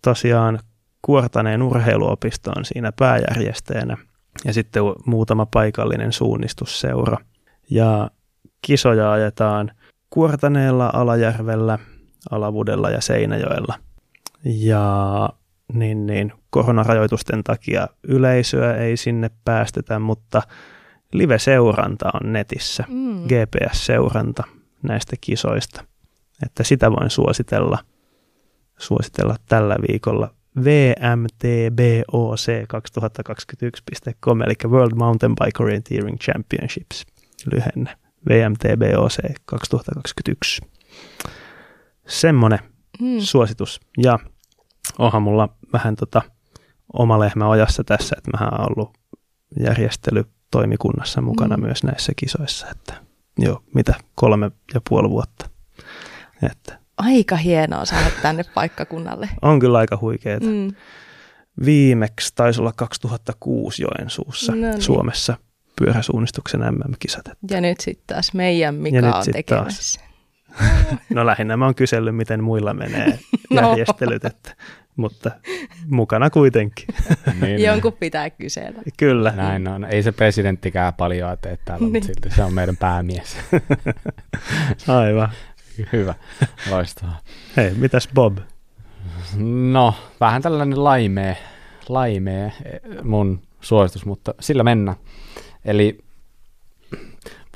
C: tosiaan Kuortaneen urheiluopisto on siinä pääjärjestäjänä ja sitten muutama paikallinen suunnistusseura. Ja kisoja ajetaan Kuortaneella, Alajärvellä, Alavudella ja Seinäjoella. Ja niin, niin, koronarajoitusten takia yleisöä ei sinne päästetä, mutta live-seuranta on netissä, mm. GPS-seuranta näistä kisoista. Että sitä voin suositella, suositella tällä viikolla vmtboc2021.com, eli World Mountain Bike Orienteering Championships, lyhenne, VMTBOC 2021. Semmoinen mm. suositus. Ja onhan mulla vähän tota oma lehmä ojassa tässä, että mä oon ollut järjestely toimikunnassa mukana mm. myös näissä kisoissa, että joo, mitä kolme ja puoli vuotta. Että.
B: Aika hienoa saada tänne paikkakunnalle.
C: On kyllä aika huikeeta. Mm. Viimeksi taisi olla 2006 Joensuussa no niin. Suomessa pyöräsuunnistuksen MM-kisat. Että.
B: Ja nyt sitten taas meidän Mika on tekemässä.
C: No lähinnä mä oon kysellyt, miten muilla menee no. järjestelyt, että mutta mukana kuitenkin.
B: niin, niin. Jonkun pitää kysellä.
C: Kyllä.
A: Näin on. Ei se presidenttikään paljon tee täällä, niin. mutta silti se on meidän päämies.
C: Aivan.
A: Hyvä, loistavaa.
C: Hei, mitäs Bob?
A: No, vähän tällainen laimee, laimee mun suositus, mutta sillä mennä. Eli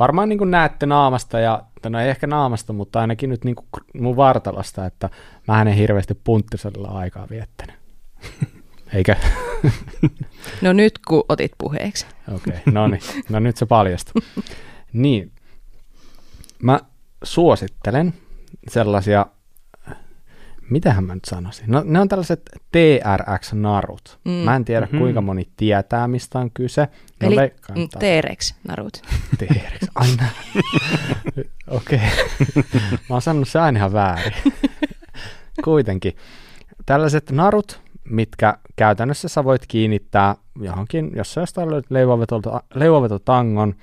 A: varmaan niin kuin näette naamasta, ja, no ei ehkä naamasta, mutta ainakin nyt niin kuin mun vartalosta, että mä en hirveästi punttisella aikaa viettänyt. Eikä?
B: no nyt kun otit puheeksi.
A: Okei, okay, no niin, no nyt se paljastui. niin, mä suosittelen sellaisia mitähän mä nyt sanoisin? No ne on tällaiset TRX-narut.
B: Mm.
A: Mä en tiedä
C: Mhm.
A: kuinka moni tietää, mistä on kyse. No,
B: Eli mm, T-Rex-narut.
A: TRX, aina. Okei. Mä oon sanonut se aina ihan väärin. Kuitenkin. Tällaiset narut, mitkä käytännössä sä voit kiinnittää johonkin, jos sä jostain löydät leivonvetolta- leivonvetotangon,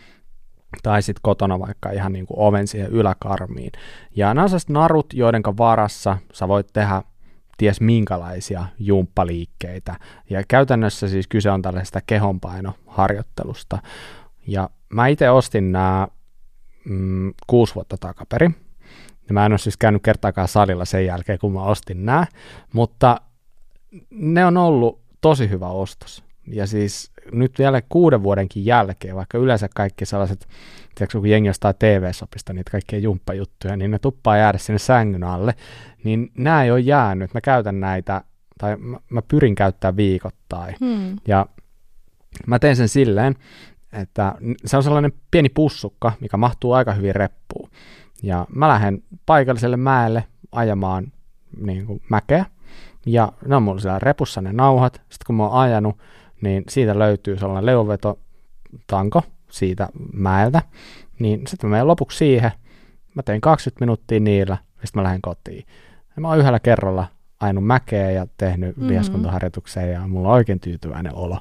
A: tai sitten kotona vaikka ihan niin kuin oven siihen yläkarmiin. Ja nämä on sellaiset narut, joiden varassa sä voit tehdä ties minkälaisia jumppaliikkeitä. Ja käytännössä siis kyse on tällaisesta kehonpainoharjoittelusta. Ja mä itse ostin nämä mm, kuusi vuotta takaperin. Ja mä en ole siis käynyt kertaakaan salilla sen jälkeen, kun mä ostin nämä, mutta ne on ollut tosi hyvä ostos. Ja siis nyt vielä kuuden vuodenkin jälkeen, vaikka yleensä kaikki sellaiset, tiedätkö, kun jengi ostaa TV-sopista niitä kaikkia jumppajuttuja, niin ne tuppaa jäädä sinne sängyn alle, niin nämä ei ole jäänyt. Mä käytän näitä, tai mä, mä pyrin käyttämään viikoittain.
B: Hmm.
A: Ja mä teen sen silleen, että se on sellainen pieni pussukka, mikä mahtuu aika hyvin reppuun. Ja mä lähden paikalliselle mäelle ajamaan niin kuin mäkeä. Ja ne on mulla siellä repussa ne nauhat. Sitten kun mä oon ajanut, niin siitä löytyy sellainen leuvetotanko siitä mäeltä. Niin sitten mä menen lopuksi siihen. Mä tein 20 minuuttia niillä, ja sitten mä lähden kotiin. Ja mä oon yhdellä kerralla ajanut mäkeä ja tehnyt
B: Mhm.
A: mm-hmm. vieskuntaharjoituksen ja mulla on oikein tyytyväinen olo.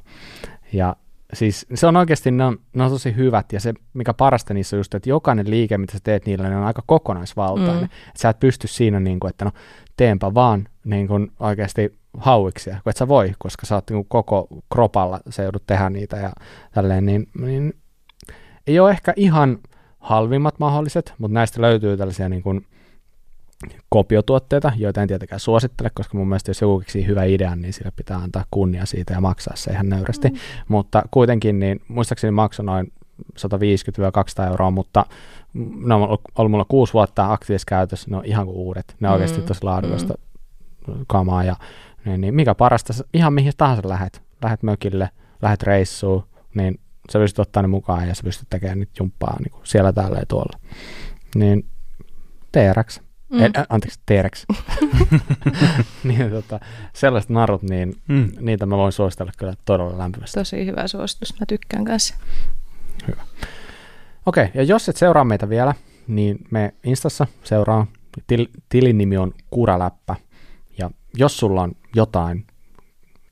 A: Ja siis se on oikeasti, ne on, ne on tosi hyvät ja se, mikä parasta niissä on just, että jokainen liike, mitä sä teet niillä, ne on aika kokonaisvaltainen.
B: Mm.
A: Mm. Sä et pysty siinä niin kuin, että no teenpä vaan niin kuin oikeasti hauiksia, kun et sä voi, koska sä oot niin koko kropalla, sä joudut tehdä niitä ja tälleen, niin, niin ei ole ehkä ihan halvimmat mahdolliset, mutta näistä löytyy tällaisia niin kuin kopiotuotteita, joita en tietenkään suosittele, koska mun mielestä jos joku keksii hyvä idean, niin sille pitää antaa kunnia siitä ja maksaa se ihan nöyrästi. Mm. Mutta kuitenkin, niin muistaakseni maksoi noin 150-200 euroa, mutta ne on ollut- ollut mulla kuusi vuotta aktiivisessa käytössä, ne on ihan kuin uudet. Ne on
B: Mm,
A: oikeasti tosi laadukasta kamaa ja niin, niin mikä parasta, ihan mihin tahansa lähet, lähet mökille, lähet reissuun, niin sä pystyt ottaa ne mukaan ja sä pystyt tekemään niitä jumppaa niin kuin siellä, täällä ja tuolla. Niin TRX.
B: Mm.
A: Mm. Äh, anteeksi, T-Rex. niin, tota, sellaiset narut, niin
C: Mm.
A: niitä mä voin suositella kyllä todella lämpimästi.
B: Tosi hyvä suositus, mä tykkään kanssa.
A: Okei, ja jos et seuraa meitä vielä, niin me Instassa seuraa. Til, tilin nimi on Kuraläppä. Ja jos sulla on jotain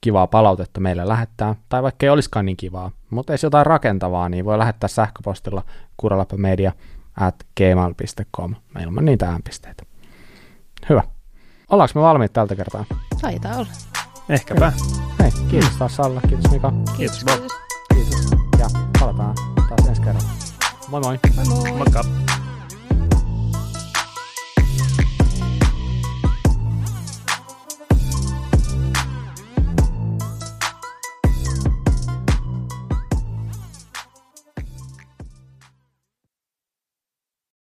A: kivaa palautetta meille lähettää, tai vaikka ei olisikaan niin kivaa, mutta jos jotain rakentavaa, niin voi lähettää sähköpostilla kuraläppämedia at gmail.com ilman niitä äänpisteitä. Hyvä. Ollaanko me valmiit tältä kertaa?
B: Taitaa olla.
C: Ehkäpä.
A: Hei, kiitos taas Salla, kiitos Mika,
C: Kiitos Bob.
A: kiitos. Ja palataan taas ensi kerralla. Moi moi!
B: Moi moi.
C: Moikka.